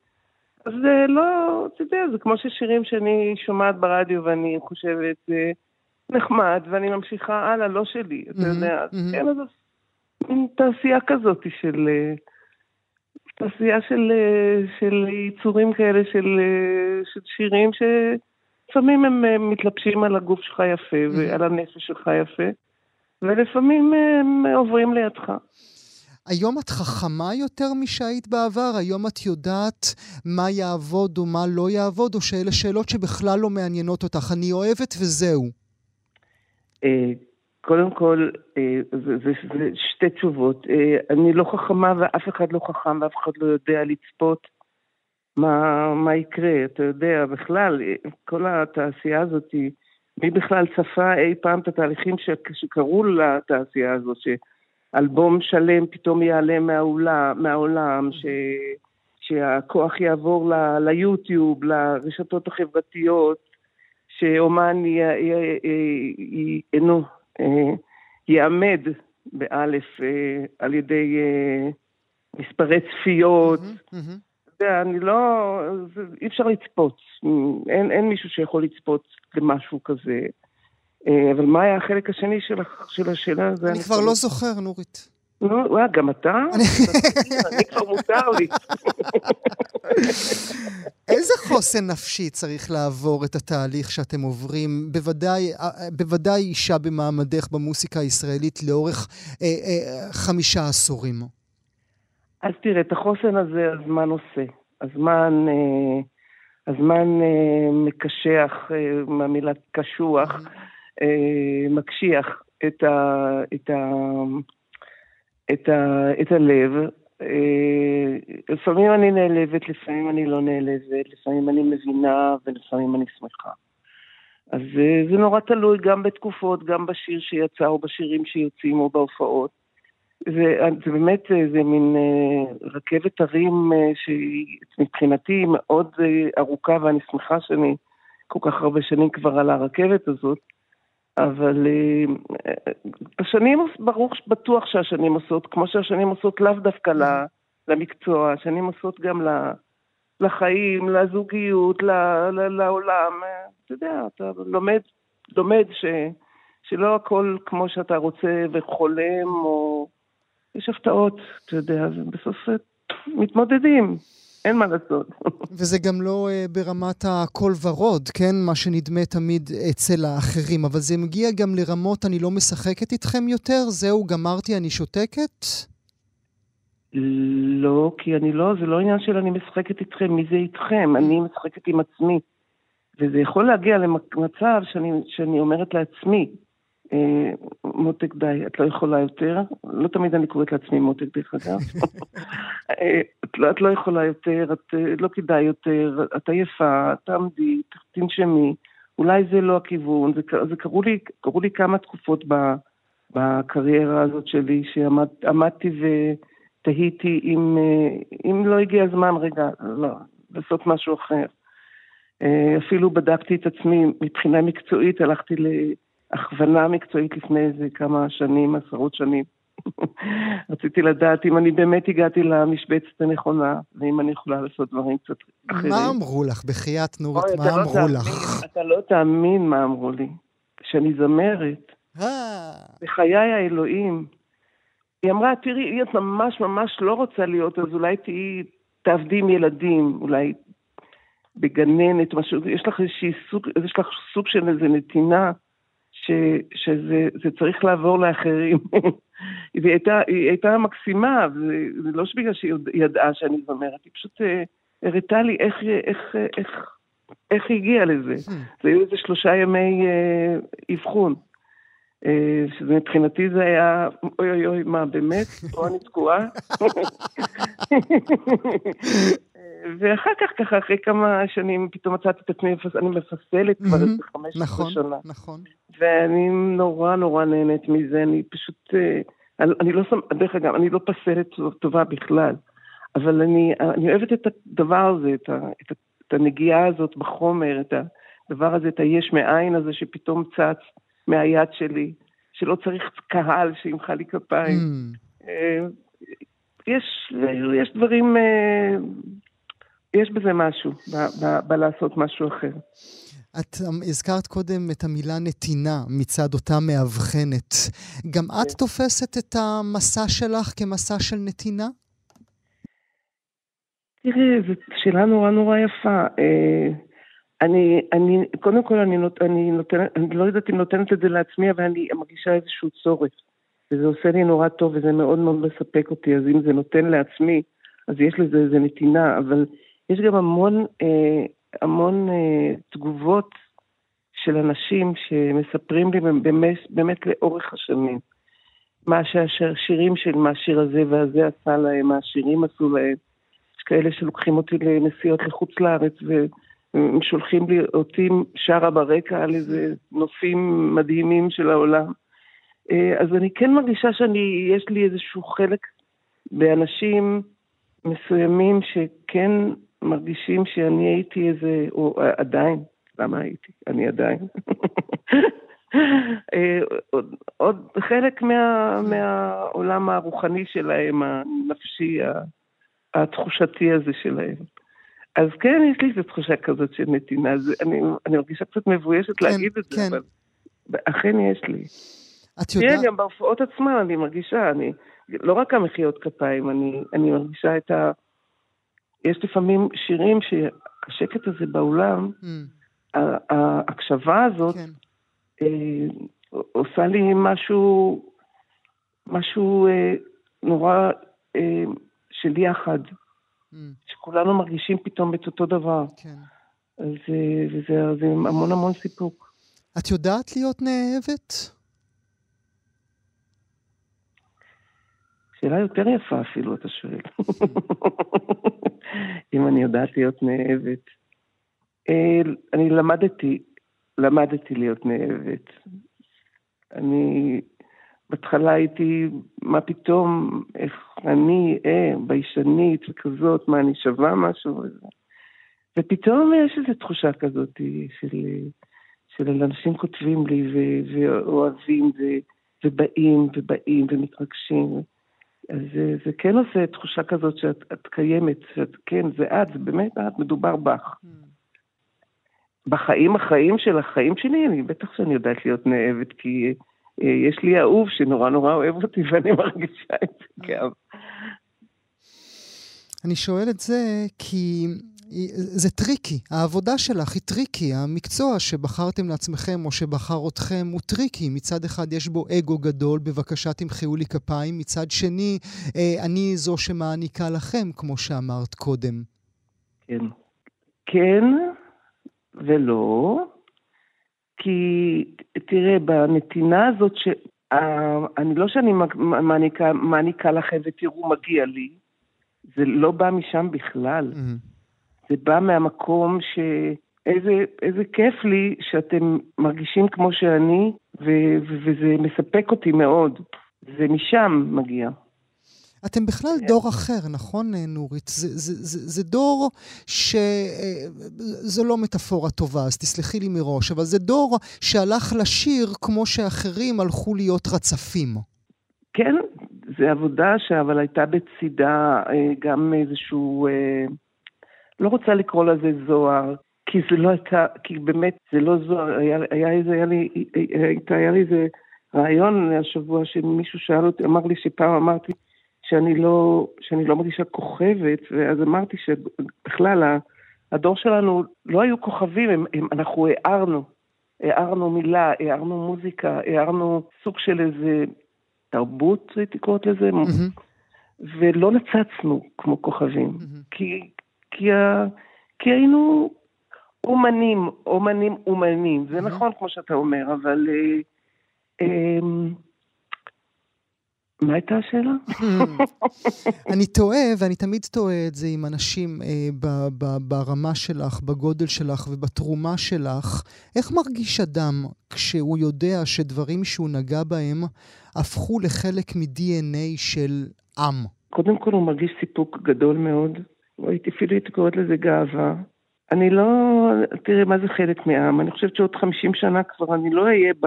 זה לא, אתה יודע, זה כמו ששירים שאני שומעת ברדיו ואני חושבת, נחמד, ואני ממשיכה הלאה, לא שלי, אתה יודע. כן, אז מין תעשייה כזאת של... אה, תעשייה של, אה, של יצורים כאלה, של, אה, של שירים שלפעמים הם מתלבשים על הגוף שלך יפה ועל הנפש שלך יפה, ולפעמים הם עוברים לידך. היום את חכמה יותר משהיית בעבר? היום את יודעת מה יעבוד או מה לא יעבוד, או שאלה שאלות שבכלל לא מעניינות אותך? אני אוהבת וזהו. אה, קודם כל, אה, זה, שתי תשובות. אה, אני לא חכמה ואף אחד לא חכם ואף אחד לא יודע לצפות מה, מה יקרה. אתה יודע, בכלל, כל התעשייה הזאת, מי בכלל צפה אי פעם את התהליכים שקרו לתעשייה הזאת, שאלבום שלם פתאום ייעלם מהעולם, מהעולם ש... שהכוח יעבור ל, ליוטיוב, לרשתות החברתיות, שאומן אינו אה, יעמד באלף אה, על ידי אה, מספרי צפיות. אני לא... אי אפשר לצפות. אין, אין מישהו שיכול לצפות למשהו כזה. אבל מה היה החלק השני של, של השאלה? אני כבר לא זוכר, נורית. נו, וואה, גם אתה? אני כבר מותר לי. *laughs* איזה חוסן נפשי צריך לעבור את התהליך שאתם עוברים? בוודאי, אה, בוודאי אישה במעמדך במוסיקה הישראלית לאורך אה, אה, חמישה עשורים. אז תראה, את החוסן הזה הזמן עושה. הזמן, אה, הזמן אה, מקשח, אה, מהמילה קשוח, אה, מקשיח את ה... את ה את, ה, את הלב. אה, לפעמים אני נעלבת, לפעמים אני לא נעלבת, לפעמים אני מבינה ולפעמים אני שמחה. אז אה, זה נורא תלוי גם בתקופות, גם בשיר שיצא או בשירים שיוצאים או בהופעות. זה, זה באמת, אה, זה מין רכבת הרים שהיא מבחינתי מאוד ארוכה ואני שמחה שאני כל כך הרבה שנים כבר על הרכבת הזאת. אבל אה, ברור, בטוח שהשנים עושות, כמו שהשנים עושות לאו דווקא למקצוע, השנים עושות גם לחיים, לזוגיות, לעולם. אתה יודע, אתה לומד, לומד ש, שלא הכל כמו שאתה רוצה וחולם, או... יש הפתעות, אתה יודע, ובסוף מתמודדים. אין מה לעשות. וזה גם לא uh, ברמת הכל ורוד, כן? מה שנדמה תמיד אצל האחרים, אבל זה מגיע גם לרמות אני לא משחקת איתכם יותר? זהו, גמרתי, אני שותקת? לא, כי אני לא, זה לא עניין של אני משחקת איתכם, מי זה איתכם? אני משחקת עם עצמי. וזה יכול להגיע למצב שאני, שאני אומרת לעצמי, אה, מותק די, את לא יכולה יותר. לא תמיד אני קוראת לעצמי מותק דרך אגב. *laughs* אה, את, לא, את לא יכולה יותר, את אה, לא כדאי יותר, את עייפה, תעמדי, תנשמי. אולי זה לא הכיוון. זה, זה קרו, לי, קרו לי כמה תקופות ב, בקריירה הזאת שלי, שעמדתי ותהיתי אם, אם לא הגיע הזמן רגע, לא, לעשות משהו אחר. אפילו בדקתי את עצמי מבחינה מקצועית, הלכתי ל... הכוונה מקצועית לפני איזה כמה שנים, עשרות שנים. *laughs* רציתי לדעת אם אני באמת הגעתי למשבצת הנכונה, ואם אני יכולה לעשות דברים קצת אחרים. מה אמרו לך? בחייאת נורית, מה לא אמרו לך? אתה לא תאמין מה אמרו לי. שאני זמרת, אה. בחיי האלוהים. היא אמרה, תראי, את ממש ממש לא רוצה להיות, אז אולי תהיי, תעבדי עם ילדים, אולי בגננת, משהו, יש לך איזשהו סוג, יש לך סוג של איזו נתינה. ש, שזה צריך לעבור לאחרים. *laughs* והיא הייתה, היא הייתה מקסימה, וזה לא בגלל שהיא ידעה שאני זמרת, היא פשוט אה, הראתה לי איך, איך, איך, איך היא הגיעה לזה. Hmm. זה היו איזה שלושה ימי אה, אבחון. אה, שמבחינתי זה היה, אוי אוי אוי, מה, באמת? פה אני תקועה? *laughs* ואחר כך, ככה, אחרי כמה שנים, פתאום מצאתי את עצמי, אני מפסלת כבר איזה 15 נכון, שנה. נכון. ואני נורא נורא נהנית מזה, אני פשוט, אה, אני, לא שם, דרך אגב, אני לא פסלת טובה בכלל, אבל אני, אני אוהבת את הדבר הזה, את, ה, את, את הנגיעה הזאת בחומר, את הדבר הזה, את היש מאין הזה שפתאום צץ מהיד שלי, שלא צריך קהל שימחא לי כפיים. Mm. יש, יש דברים אה, יש בזה משהו, בלעשות משהו אחר. את הזכרת קודם את המילה נתינה מצד אותה מאבחנת. גם את כן. תופסת את המסע שלך כמסע של נתינה? תראי, זו שאלה נורא נורא יפה. אה, אני, אני, קודם כל אני, נות, אני נותנת, אני לא יודעת אם נותנת את זה לעצמי, אבל אני מרגישה איזשהו צורך. וזה עושה לי נורא טוב וזה מאוד מאוד מספק אותי, אז אם זה נותן לעצמי, אז יש לזה איזה נתינה, אבל יש גם המון, אה, המון אה, תגובות של אנשים שמספרים לי באמת, באמת לאורך השנים. מה שהשירים של מה השיר הזה והזה עשה להם, מה השירים עשו להם. יש כאלה שלוקחים אותי לנסיעות לחוץ לארץ ושולחים לי אותי שרה ברקע על איזה נופים מדהימים של העולם. אה, אז אני כן מרגישה שאני, יש לי איזשהו חלק באנשים מסוימים שכן מרגישים שאני הייתי איזה, או עדיין, למה הייתי? אני עדיין. *laughs* אה, עוד, עוד חלק מה, מהעולם הרוחני שלהם, הנפשי, התחושתי הזה שלהם. אז כן, יש לי איזו תחושה כזאת של נתינה. אני, אני מרגישה קצת מבוישת כן, להגיד את זה, כן. אבל אכן יש לי. את יודעת... תראה, גם בהופעות עצמן אני מרגישה, אני, לא רק המחיאות כפיים, אני, אני מרגישה את ה... יש לפעמים שירים שהשקט הזה באולם, mm. ההקשבה הזאת, כן. אה, עושה לי משהו, משהו אה, נורא אה, של יחד, mm. שכולנו מרגישים פתאום את אותו דבר. כן. אז וזה, זה המון המון סיפוק. את יודעת להיות נאהבת? שאלה יותר יפה אפילו, אתה שואל. *laughs* אם אני יודעת להיות נאהבת. אה, אני למדתי, למדתי להיות נאהבת. אני בהתחלה הייתי, מה פתאום, איך אני, אה, ביישנית וכזאת, מה, אני שווה משהו? ופתאום יש איזו תחושה כזאת של, של אנשים כותבים לי ואוהבים ובאים ובאים ומתרגשים. אז זה, זה כן עושה תחושה כזאת שאת קיימת, שאת, כן, זה את, זה באמת את, מדובר בך. אממ. בחיים החיים של החיים שלי, אני בטח שאני יודעת להיות נאהבת, כי אה, יש לי אהוב שנורא נורא אוהב אותי *laughs* ואני מרגישה את זה גם. אני שואל את זה כי זה טריקי, העבודה שלך היא טריקי, המקצוע שבחרתם לעצמכם או שבחר אתכם הוא טריקי. מצד אחד יש בו אגו גדול, בבקשה תמחאו לי כפיים, מצד שני, אה, אני זו שמעניקה לכם, כמו שאמרת קודם. כן. כן ולא, כי תראה, בנתינה הזאת, ש... אני לא שאני מעניקה, מעניקה לכם ותראו, מגיע לי, זה לא בא משם בכלל. Mm-hmm. זה בא מהמקום שאיזה כיף לי שאתם מרגישים כמו שאני, ו- וזה מספק אותי מאוד. זה משם מגיע. אתם בכלל דור אחר, נכון, נורית? זה, זה, זה, זה דור ש... אה, זו לא מטאפורה טובה, אז תסלחי לי מראש, אבל זה דור שהלך לשיר כמו שאחרים הלכו להיות רצפים. כן, זו עבודה אבל הייתה בצידה אה, גם איזשהו... אה, לא רוצה לקרוא לזה זוהר, כי זה לא הייתה, כי באמת זה לא זוהר, היה, היה היה לי, היה, היה לי איזה רעיון השבוע שמישהו שאל אותי, אמר לי שפעם אמרתי שאני לא, שאני לא מרגישה כוכבת, ואז אמרתי שבכלל הדור שלנו לא היו כוכבים, הם, הם, אנחנו הערנו, הערנו מילה, הערנו מוזיקה, הערנו סוג של איזה תרבות, הייתי קוראת לזה, mm-hmm. ולא נצצנו כמו כוכבים, mm-hmm. כי כי, כי היינו אומנים, אומנים, אומנים. זה נכון, כמו שאתה אומר, אבל... אה, אה, מה הייתה השאלה? *laughs* אני טועה, ואני תמיד טועה את זה עם אנשים אה, ב- ב- ברמה שלך, בגודל שלך ובתרומה שלך. איך מרגיש אדם כשהוא יודע שדברים שהוא נגע בהם הפכו לחלק מ-DNA של עם? קודם כל הוא מרגיש סיפוק גדול מאוד. הייתי אפילו הייתי קוראת לזה גאווה. אני לא, תראה, מה זה חלק מהעם? אני חושבת שעוד 50 שנה כבר אני לא אהיה ב,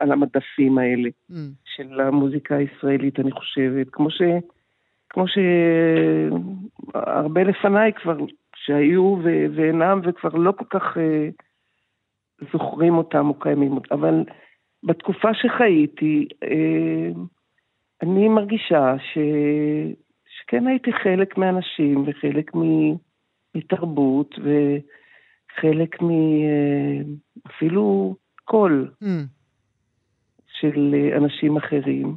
על המדפים האלה mm. של המוזיקה הישראלית, אני חושבת. כמו ש... כמו שהרבה לפניי כבר, שהיו ו... ואינם וכבר לא כל כך אה, זוכרים אותם או קיימים אותם. אבל בתקופה שחייתי, אה, אני מרגישה ש... כן הייתי חלק מאנשים וחלק מתרבות וחלק מ... אה, אפילו קול mm. של אה, אנשים אחרים.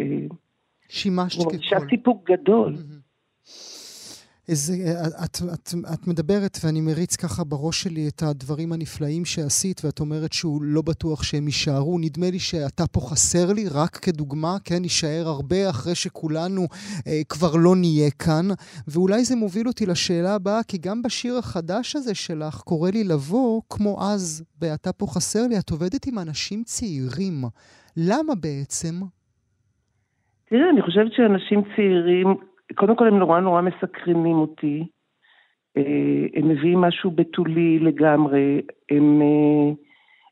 אה, שימשת כקול. מרגישה סיפוק גדול. Mm-hmm. איזה, את, את, את מדברת ואני מריץ ככה בראש שלי את הדברים הנפלאים שעשית ואת אומרת שהוא לא בטוח שהם יישארו. נדמה לי שאתה פה חסר לי, רק כדוגמה, כן, יישאר הרבה אחרי שכולנו אה, כבר לא נהיה כאן. ואולי זה מוביל אותי לשאלה הבאה, כי גם בשיר החדש הזה שלך קורא לי לבוא, כמו אז, ב"אתה פה חסר לי", את עובדת עם אנשים צעירים. למה בעצם? תראה, אני חושבת שאנשים צעירים קודם כל הם נורא נורא מסקרנים אותי. אה, הם מביאים משהו בתולי לגמרי, הם, אה,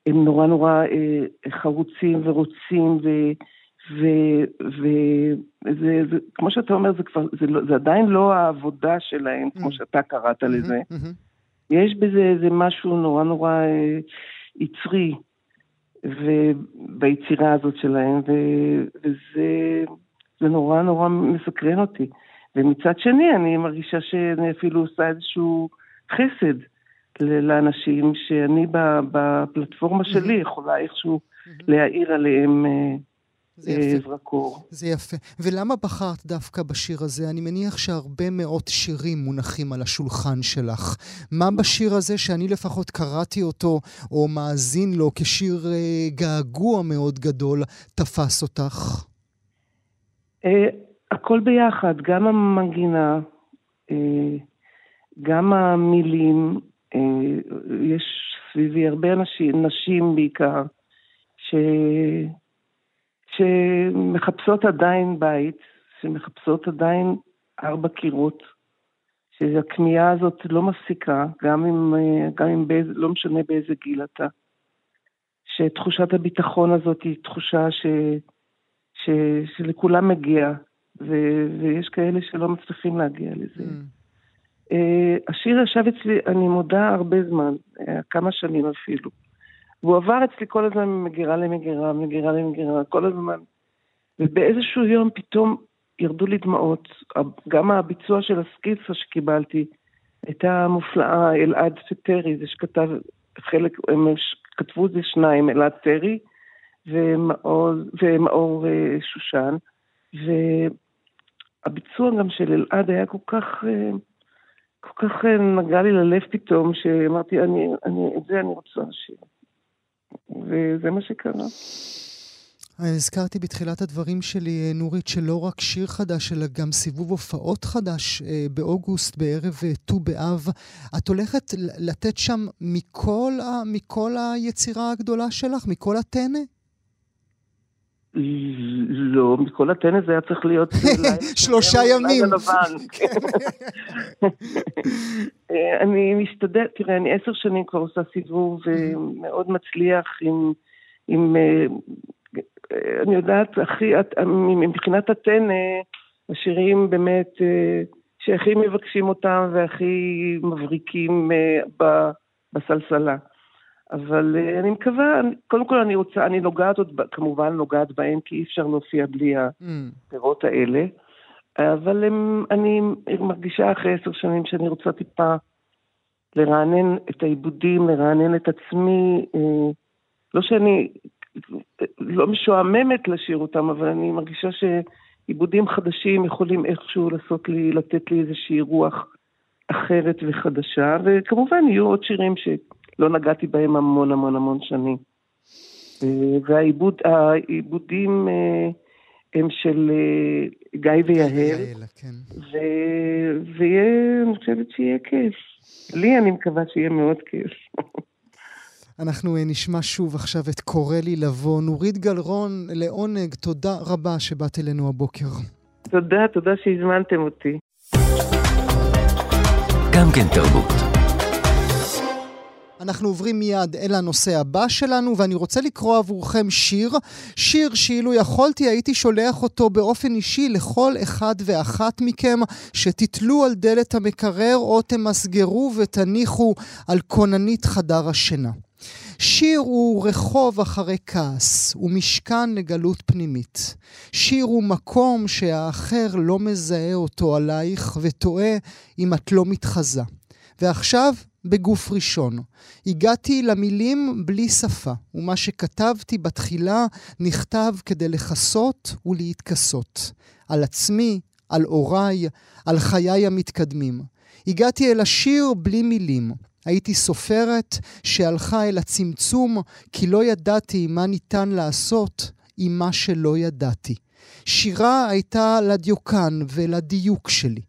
הם נורא נורא אה, חרוצים ורוצים, ו, ו, וזה, זה, כמו שאתה אומר, זה, כבר, זה, לא, זה עדיין לא העבודה שלהם, כמו mm. שאתה קראת לזה. Mm-hmm. יש בזה איזה משהו נורא נורא יצרי ביצירה הזאת שלהם, וזה זה נורא נורא מסקרן אותי. ומצד שני, אני מרגישה שאני אפילו עושה איזשהו חסד לאנשים שאני בפלטפורמה שלי יכולה איכשהו להאיר עליהם אה, אה, זרקור. זה יפה. ולמה בחרת דווקא בשיר הזה? אני מניח שהרבה מאוד שירים מונחים על השולחן שלך. מה בשיר הזה שאני לפחות קראתי אותו, או מאזין לו כשיר אה, געגוע מאוד גדול, תפס אותך? הכל ביחד, גם המנגינה, אה, גם המילים, אה, יש סביבי הרבה אנשים, נשים בעיקר, ש... שמחפשות עדיין בית, שמחפשות עדיין ארבע קירות, שהכמיהה הזאת לא מפסיקה, גם אם, אה, גם אם באיזה, לא משנה באיזה גיל אתה. שתחושת הביטחון הזאת היא תחושה ש, ש, שלכולם מגיע, ו- ויש כאלה שלא מצליחים להגיע לזה. Mm. והשיר ישב אצלי, אני מודה, הרבה זמן, כמה שנים אפילו. והוא עבר אצלי כל הזמן ממגירה למגירה, ממגירה למגירה, כל הזמן. ובאיזשהו יום פתאום ירדו לי דמעות. גם הביצוע של הסקיצה שקיבלתי הייתה מופלאה, אלעד וטרי, זה שכתב חלק, הם כתבו את זה שניים, אלעד טרי ומאור, ומאור אה, שושן. והביצוע גם של אלעד היה כל כך, אה, כל כך אה, נגע לי ללב פתאום, שאמרתי, אני, אני, את זה אני רוצה לשיר. וזה מה שקרה. הזכרתי בתחילת הדברים שלי, נורית, שלא רק שיר חדש, אלא גם סיבוב הופעות חדש באוגוסט, בערב ט"ו באב. את הולכת לתת שם מכל, ה, מכל היצירה הגדולה שלך, מכל הטנא? לא, מכל הטנא זה היה צריך להיות... *laughs* *laughs* שלושה ימים. *laughs* אני משתדלת, תראה, אני עשר שנים כבר עושה סיבוב ומאוד מצליח עם אני יודעת, הכי, מבחינת הטנא, השירים באמת אה, שהכי מבקשים אותם והכי מבריקים אה, בסלסלה. אבל אה, אני מקווה, קודם כל אני רוצה, אני נוגעת עוד, כמובן נוגעת בהם, כי אי אפשר להופיע בלי הפירות האלה. אבל הם, אני מרגישה אחרי עשר שנים שאני רוצה טיפה לרענן את העיבודים, לרענן את עצמי. לא שאני לא משועממת לשיר אותם, אבל אני מרגישה שעיבודים חדשים יכולים איכשהו לעשות לי, לתת לי איזושהי רוח אחרת וחדשה, וכמובן יהיו עוד שירים שלא נגעתי בהם המון המון המון שנים. והעיבודים אה, הם של אה, גיא ויהל, כן. ויהיה, אני חושבת שיהיה כיף. לי אני מקווה שיהיה מאוד כיף. אנחנו אה, נשמע שוב עכשיו את קורא לי לבוא. נורית גלרון, לעונג, תודה רבה שבאת אלינו הבוקר. תודה, תודה שהזמנתם אותי. גם כן תרבות. אנחנו עוברים מיד אל הנושא הבא שלנו, ואני רוצה לקרוא עבורכם שיר. שיר שאילו יכולתי הייתי שולח אותו באופן אישי לכל אחד ואחת מכם, שתתלו על דלת המקרר או תמסגרו ותניחו על כוננית חדר השינה. שיר הוא רחוב אחרי כעס, הוא משכן לגלות פנימית. שיר הוא מקום שהאחר לא מזהה אותו עלייך וטועה אם את לא מתחזה. ועכשיו, בגוף ראשון. הגעתי למילים בלי שפה, ומה שכתבתי בתחילה נכתב כדי לכסות ולהתכסות. על עצמי, על הוריי, על חיי המתקדמים. הגעתי אל השיר בלי מילים. הייתי סופרת שהלכה אל הצמצום, כי לא ידעתי מה ניתן לעשות עם מה שלא ידעתי. שירה הייתה לדיוקן ולדיוק שלי.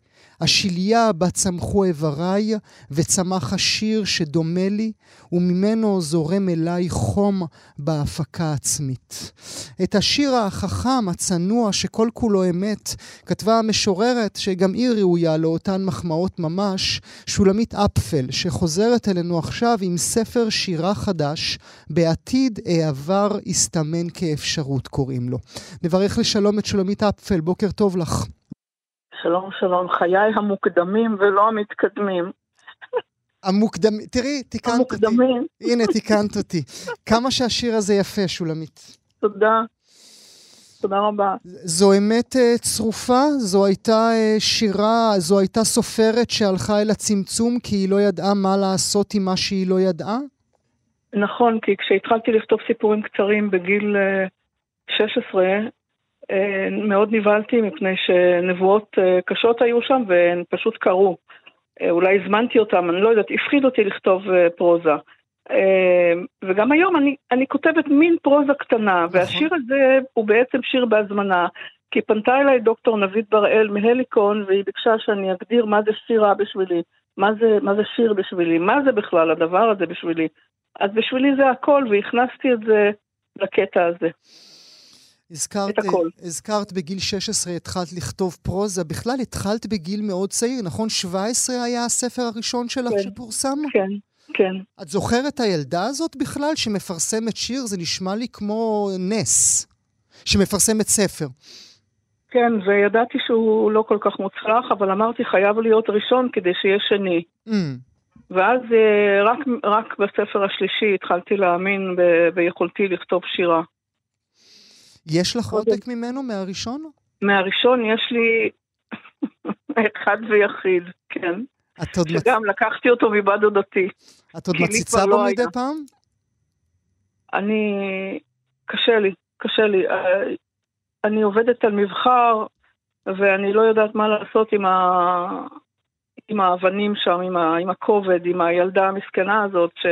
השליה בה צמחו איבריי, וצמח השיר שדומה לי, וממנו זורם אליי חום בהפקה עצמית. את השיר החכם, הצנוע, שכל כולו אמת, כתבה המשוררת, שגם היא ראויה לאותן מחמאות ממש, שולמית אפפל, שחוזרת אלינו עכשיו עם ספר שירה חדש, בעתיד העבר הסתמן כאפשרות, קוראים לו. נברך לשלום את שולמית אפפל, בוקר טוב לך. שלום שלום, חיי המוקדמים ולא המתקדמים. המוקדמים, תראי, תיקנת המוקדמים. אותי. הנה, תיקנת אותי. כמה שהשיר הזה יפה, שולמית. תודה. תודה רבה. זו אמת uh, צרופה? זו הייתה uh, שירה, זו הייתה סופרת שהלכה אל הצמצום כי היא לא ידעה מה לעשות עם מה שהיא לא ידעה? נכון, כי כשהתחלתי לכתוב סיפורים קצרים בגיל uh, 16, אה, מאוד נבהלתי מפני שנבואות אה, קשות היו שם והן פשוט קרו. אה, אולי הזמנתי אותם, אני לא יודעת, הפחיד אותי לכתוב פרוזה. וגם היום אני, אני כותבת מין פרוזה קטנה, נכון. והשיר הזה הוא בעצם שיר בהזמנה, כי פנתה אליי דוקטור נבית בראל מהליקון, והיא ביקשה שאני אגדיר מה זה שירה בשבילי, מה זה, מה זה שיר בשבילי, מה זה בכלל הדבר הזה בשבילי. אז בשבילי זה הכל, והכנסתי את זה לקטע הזה. הזכרת, הזכרת בגיל 16 התחלת לכתוב פרוזה, בכלל התחלת בגיל מאוד צעיר, נכון? 17 היה הספר הראשון שלך כן, שפורסם? כן, כן. את זוכרת את הילדה הזאת בכלל שמפרסמת שיר? זה נשמע לי כמו נס, שמפרסמת ספר. כן, וידעתי שהוא לא כל כך מוצלח, אבל אמרתי חייב להיות ראשון כדי שיהיה שני. Mm. ואז אה, רק, רק בספר השלישי התחלתי להאמין ב, ביכולתי לכתוב שירה. יש לך עותק ממנו מהראשון? מהראשון יש לי *laughs* אחד ויחיד, כן. את עוד, מצ... שגם לקחתי אותו מבת דודתי. את עוד מציצה כבר בו לא מדי היה. פעם? אני... קשה לי, קשה לי. אה, אני עובדת על מבחר, ואני לא יודעת מה לעשות עם, ה... עם האבנים שם, עם, ה... עם הכובד, עם הילדה המסכנה הזאת, ש...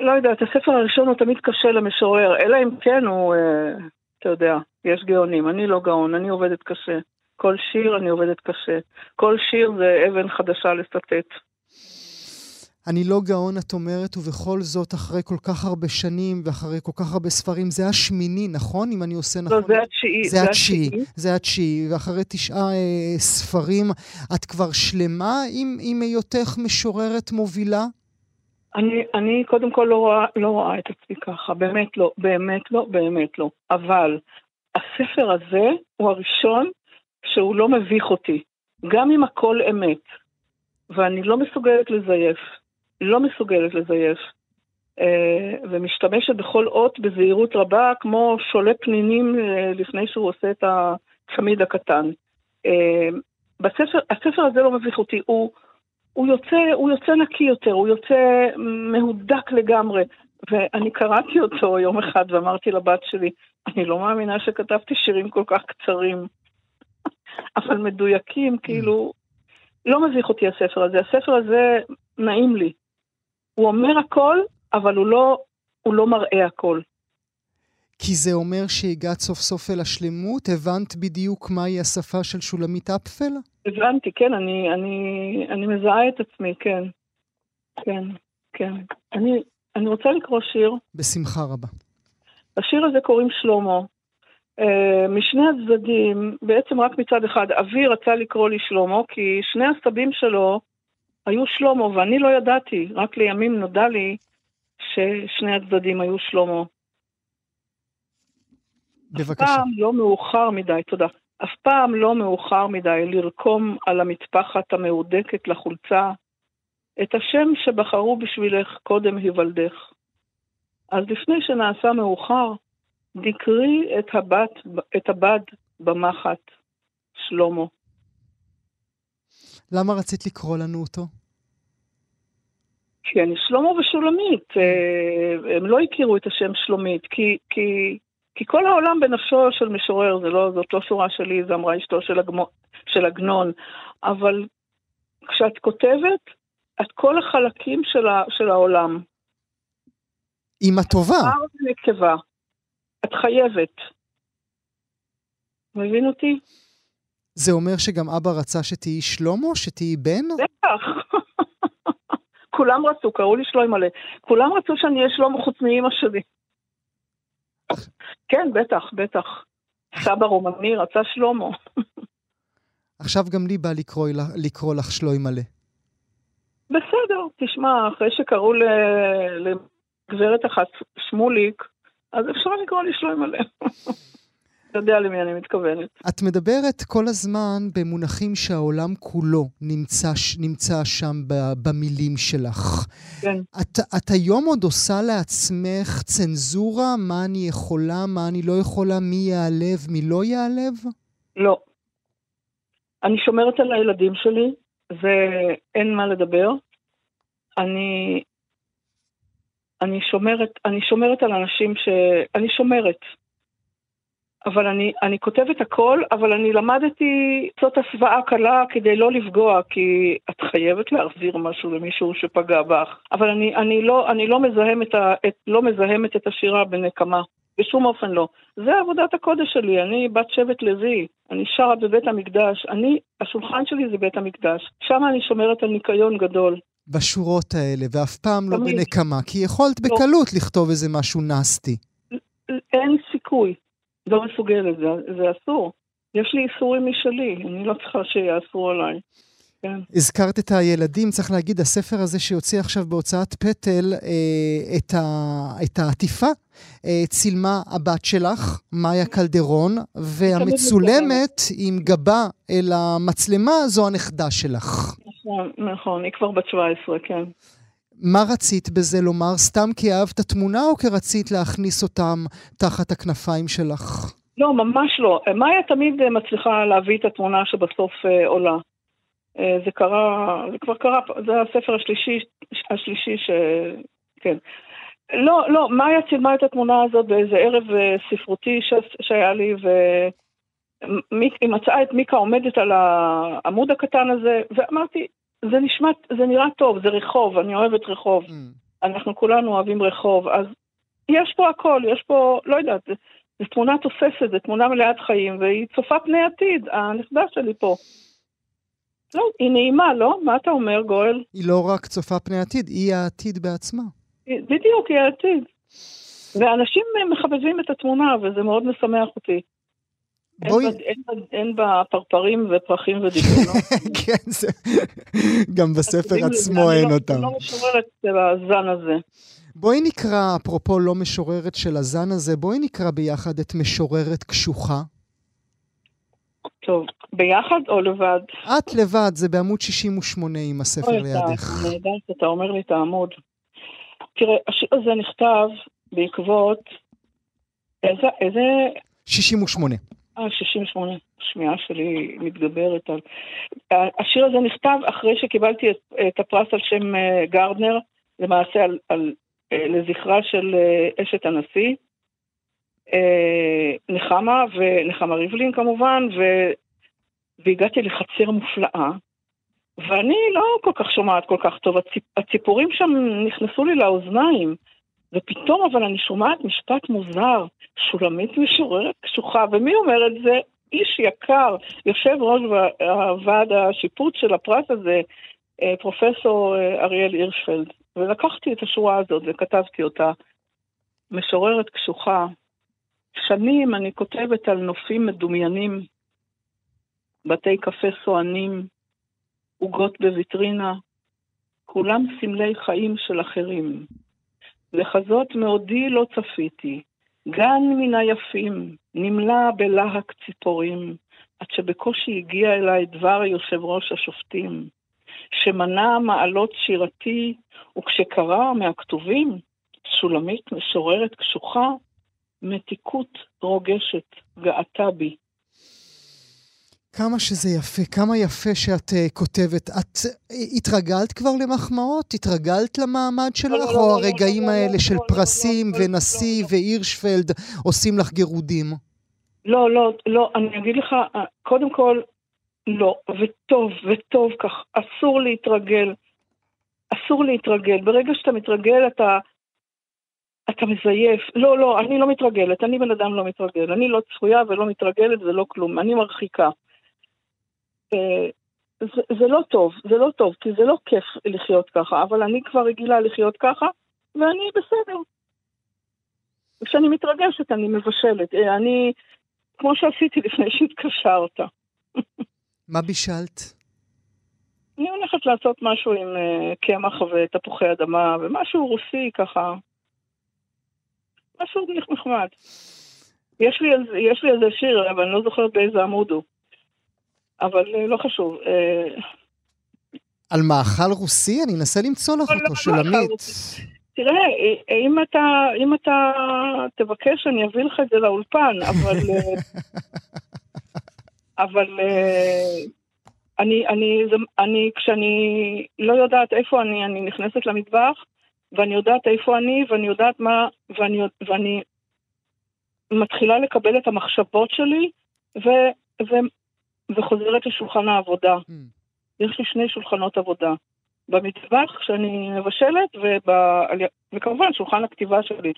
לא יודעת, הספר הראשון הוא תמיד קשה למשורר, אלא אם כן הוא, אה, אתה יודע, יש גאונים. אני לא גאון, אני עובדת קשה. כל שיר אני עובדת קשה. כל שיר זה אבן חדשה לסטט. אני לא גאון, את אומרת, ובכל זאת, אחרי כל כך הרבה שנים ואחרי כל כך הרבה ספרים, זה השמיני, נכון? אם אני עושה נכון. לא, זה התשיעי. זה התשיעי, זה התשיעי, ואחרי תשעה אה, ספרים, את כבר שלמה עם, עם היותך משוררת מובילה? אני, אני קודם כל לא רואה, לא רואה את עצמי ככה, באמת לא, באמת לא, באמת לא. אבל הספר הזה הוא הראשון שהוא לא מביך אותי, גם אם הכל אמת. ואני לא מסוגלת לזייף, לא מסוגלת לזייף. אה, ומשתמשת בכל אות בזהירות רבה, כמו שולה פנינים אה, לפני שהוא עושה את הצמיד הקטן. אה, בספר, הספר הזה לא מביך אותי, הוא, הוא יוצא, הוא יוצא נקי יותר, הוא יוצא מהודק לגמרי. ואני קראתי אותו יום אחד ואמרתי לבת שלי, אני לא מאמינה שכתבתי שירים כל כך קצרים, *laughs* אבל מדויקים, כאילו, לא מביך אותי הספר הזה. הספר הזה נעים לי. הוא אומר הכל, אבל הוא לא, הוא לא מראה הכל. כי זה אומר שהגעת סוף סוף אל השלמות? הבנת בדיוק מהי השפה של שולמית אפפל? הבנתי, כן, אני, אני, אני מזהה את עצמי, כן. כן, כן. אני, אני רוצה לקרוא שיר. בשמחה רבה. השיר הזה קוראים שלמה. Uh, משני הצדדים, בעצם רק מצד אחד, אבי רצה לקרוא לי שלמה, כי שני הסבים שלו היו שלמה, ואני לא ידעתי, רק לימים נודע לי ששני הצדדים היו שלמה. בבקשה. אף פעם לא מאוחר מדי, תודה. אף פעם לא מאוחר מדי לרקום על המטפחת המהודקת לחולצה את השם שבחרו בשבילך קודם היוולדך. אז לפני שנעשה מאוחר, דקרי את, הבת, את הבד במחט, שלמה. למה רצית לקרוא לנו אותו? כי אני שלמה ושולמית. אה, הם לא הכירו את השם שלומית, כי, כי, כי כל העולם בנפשו של משורר, זה לא, זאת לא שורה שלי, זה אמרה אשתו של, הגמו, של עגנון. אבל כשאת כותבת, את כל החלקים של, ה, של העולם. עם הטובה. זכר ונקבה. את חייבת. מבין אותי? זה אומר שגם אבא רצה שתהיי שלמה? שתהיי בן? בטח. *laughs* כולם רצו, קראו לי שלוי מלא. כולם רצו שאני אהיה שלמה חוץ מאימא שלי. כן, בטח, בטח. סבא רומני רצה שלמה. עכשיו גם לי בא לקרוא, לקרוא לך שלוי מלא. בסדר, תשמע, אחרי שקראו לגברת אחת שמוליק, אז אפשר לקרוא לי שלוי מלא. יודע למי אני מתכוונת. את מדברת כל הזמן במונחים שהעולם כולו נמצא, נמצא שם במילים שלך. כן. את, את היום עוד עושה לעצמך צנזורה? מה אני יכולה, מה אני לא יכולה, מי ייעלב, מי לא ייעלב? לא. אני שומרת על הילדים שלי, ואין מה לדבר. אני, אני שומרת, אני שומרת על אנשים ש... אני שומרת. אבל אני, אני כותבת הכל, אבל אני למדתי זאת הסוואה קלה כדי לא לפגוע, כי את חייבת להחזיר משהו למישהו שפגע בך. אבל אני, אני, לא, אני לא, מזהמת ה, את, לא מזהמת את השירה בנקמה, בשום אופן לא. זה עבודת הקודש שלי, אני בת שבט לוי, אני שרה בבית המקדש, אני, השולחן שלי זה בית המקדש, שם אני שומרת על ניקיון גדול. בשורות האלה, ואף פעם לא תמיד. בנקמה, כי יכולת בקלות לכתוב איזה משהו נסטי. אין סיכוי. לא מסוגלת, זה, זה אסור. יש לי איסורים משלי, אני לא צריכה שיאסרו עליי. כן. הזכרת את הילדים, צריך להגיד, הספר הזה שיוצא עכשיו בהוצאת פטל, אה, את, ה, את העטיפה אה, צילמה הבת שלך, מאיה קלדרון, והמצולמת עם גבה אל המצלמה זו הנכדה שלך. נכון, נכון, היא כבר בת 17, כן. מה רצית בזה לומר? סתם כי אהבת תמונה או כי רצית להכניס אותם תחת הכנפיים שלך? לא, ממש לא. מאיה תמיד אה, מצליחה להביא את התמונה שבסוף אה, עולה. אה, זה קרה, זה כבר קרה, זה הספר השלישי, השלישי ש... כן. לא, לא, מאיה צילמה את התמונה הזאת באיזה ערב אה, ספרותי ש... שהיה לי, והיא מצאה את מיקה עומדת על העמוד הקטן הזה, ואמרתי, זה נשמע, זה נראה טוב, זה רחוב, אני אוהבת רחוב. Mm. אנחנו כולנו אוהבים רחוב, אז יש פה הכל, יש פה, לא יודעת, זו תמונה תוססת, זו תמונה מלאת חיים, והיא צופה פני עתיד, הנכדה שלי פה. לא, היא נעימה, לא? מה אתה אומר, גואל? היא לא רק צופה פני עתיד, היא העתיד בעצמה. בדיוק, היא העתיד. ואנשים מחבבים את התמונה, וזה מאוד משמח אותי. בואי... אין, בה פרפרים ופרחים ודיבורים. *laughs* כן, זה... גם בספר עצמו אין לא- אותם. אני לא משוררת של הזן הזה. בואי נקרא, אפרופו לא משוררת של הזן הזה, בואי נקרא ביחד את משוררת קשוחה. טוב, ביחד או לבד? את לבד, זה בעמוד 68 עם הספר לידך. אוי, נהדר שאתה אומר לי את העמוד. תראה, השיר הזה נכתב בעקבות... איזה... 68. אה, 68. השמיעה שלי מתגברת על... השיר הזה נכתב אחרי שקיבלתי את, את הפרס על שם אה, גרדנר, למעשה על, על, אה, לזכרה של אה, אשת הנשיא. נחמה, ונחמה ריבלין כמובן, ו... והגעתי לחצר מופלאה, ואני לא כל כך שומעת כל כך טוב, הציפ... הציפורים שם נכנסו לי לאוזניים, ופתאום אבל אני שומעת משפט מוזר, שולמית משוררת קשוחה, ומי אומר את זה? איש יקר, יושב ראש ועד השיפוט של הפרס הזה, אה, פרופסור אה, אריאל הירשפלד, ולקחתי את השורה הזאת וכתבתי אותה. משוררת קשוחה, שנים אני כותבת על נופים מדומיינים, בתי קפה סוענים, עוגות בוויטרינה, כולם סמלי חיים של אחרים. לחזות מעודי לא צפיתי, גן מן היפים, נמלא בלהק ציפורים, עד שבקושי הגיע אליי דבר יושב ראש השופטים, שמנע מעלות שירתי, וכשקרא מהכתובים, שולמית משוררת קשוחה, מתיקות רוגשת גאתה בי. כמה שזה יפה, כמה יפה שאת uh, כותבת. את uh, התרגלת כבר למחמאות? התרגלת למעמד שלך? לא, או לא, הרגעים לא, האלה של פרסים ונשיא והירשפלד עושים לך גירודים? לא, לא, לא, אני אגיד לך, אה, קודם כל, לא, וטוב, וטוב כך, אסור להתרגל. אסור להתרגל. ברגע שאתה מתרגל, אתה, אתה מזייף. לא, לא, אני לא מתרגלת, אני בן אדם לא מתרגל. אני לא צפויה ולא מתרגלת ולא כלום, אני מרחיקה. אה, זה, זה לא טוב, זה לא טוב, כי זה לא כיף לחיות ככה, אבל אני כבר רגילה לחיות ככה, ואני בסדר. כשאני מתרגשת, אני מבשלת. אה, אני, כמו שעשיתי לפני שהתקשרת. *laughs* מה בישלת? אני הולכת לעשות משהו עם uh, קמח ותפוחי אדמה, ומשהו רוסי ככה. משהו נחמד. יש לי, יש לי איזה שיר, אבל אני לא זוכרת באיזה עמוד הוא. אבל אה, לא חשוב. אה, על מאכל רוסי? אני אנסה למצוא לך אותו, לא, שולמית. תראה, אה, אם אתה, אם אתה תבקש, אני אביא לך את זה לאולפן, אבל... *laughs* אבל אני, אני, אני, כשאני לא יודעת איפה אני, אני נכנסת למטבח, ואני יודעת איפה אני, ואני יודעת מה, ואני, ואני מתחילה לקבל את המחשבות שלי, ו, ו, וחוזרת לשולחן העבודה. Mm. יש לי שני שולחנות עבודה. במטבח שאני מבשלת, וב... וכמובן שולחן הכתיבה שלי.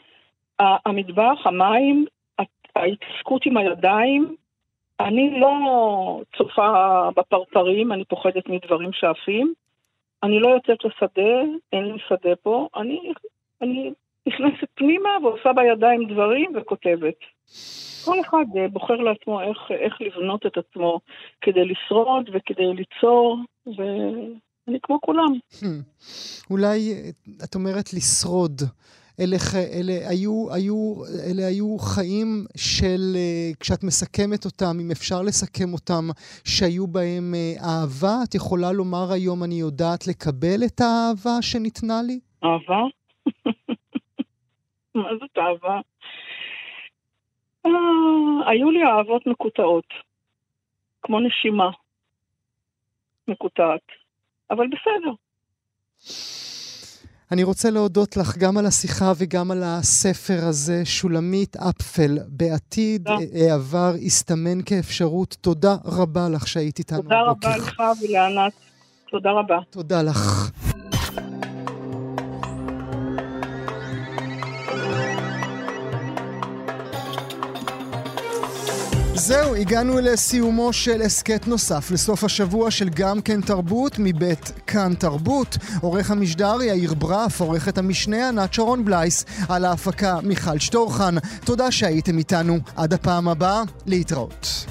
המטבח, המים, ההתעסקות עם הידיים, אני לא צופה בפרפרים, אני פוחדת מדברים שאפים. אני לא יוצאת לשדה, אין לי שדה פה. אני, אני נכנסת פנימה ועושה בידיים דברים וכותבת. כל אחד אה, בוחר לעצמו איך, איך לבנות את עצמו כדי לשרוד וכדי ליצור, ואני כמו כולם. Hmm. אולי את אומרת לשרוד. אלה, אלה, היו, היו, אלה היו חיים של, אה, כשאת מסכמת אותם, אם אפשר לסכם אותם, שהיו בהם אה, אהבה? את יכולה לומר היום, אני יודעת לקבל את האהבה שניתנה לי? אהבה? *laughs* מה זאת אהבה? אה, היו לי אהבות מקוטעות, כמו נשימה מקוטעת, אבל בסדר. אני רוצה להודות לך גם על השיחה וגם על הספר הזה, שולמית אפפל, בעתיד העבר הסתמן כאפשרות. תודה רבה לך שהיית איתנו תודה רבה לך ולענת. תודה רבה. תודה לך. זהו, הגענו לסיומו של הסכת נוסף לסוף השבוע של גם כן תרבות מבית כאן תרבות. עורך המשדר יאיר ברף, עורכת המשנה ענת שרון בלייס, על ההפקה מיכל שטורחן. תודה שהייתם איתנו. עד הפעם הבאה, להתראות.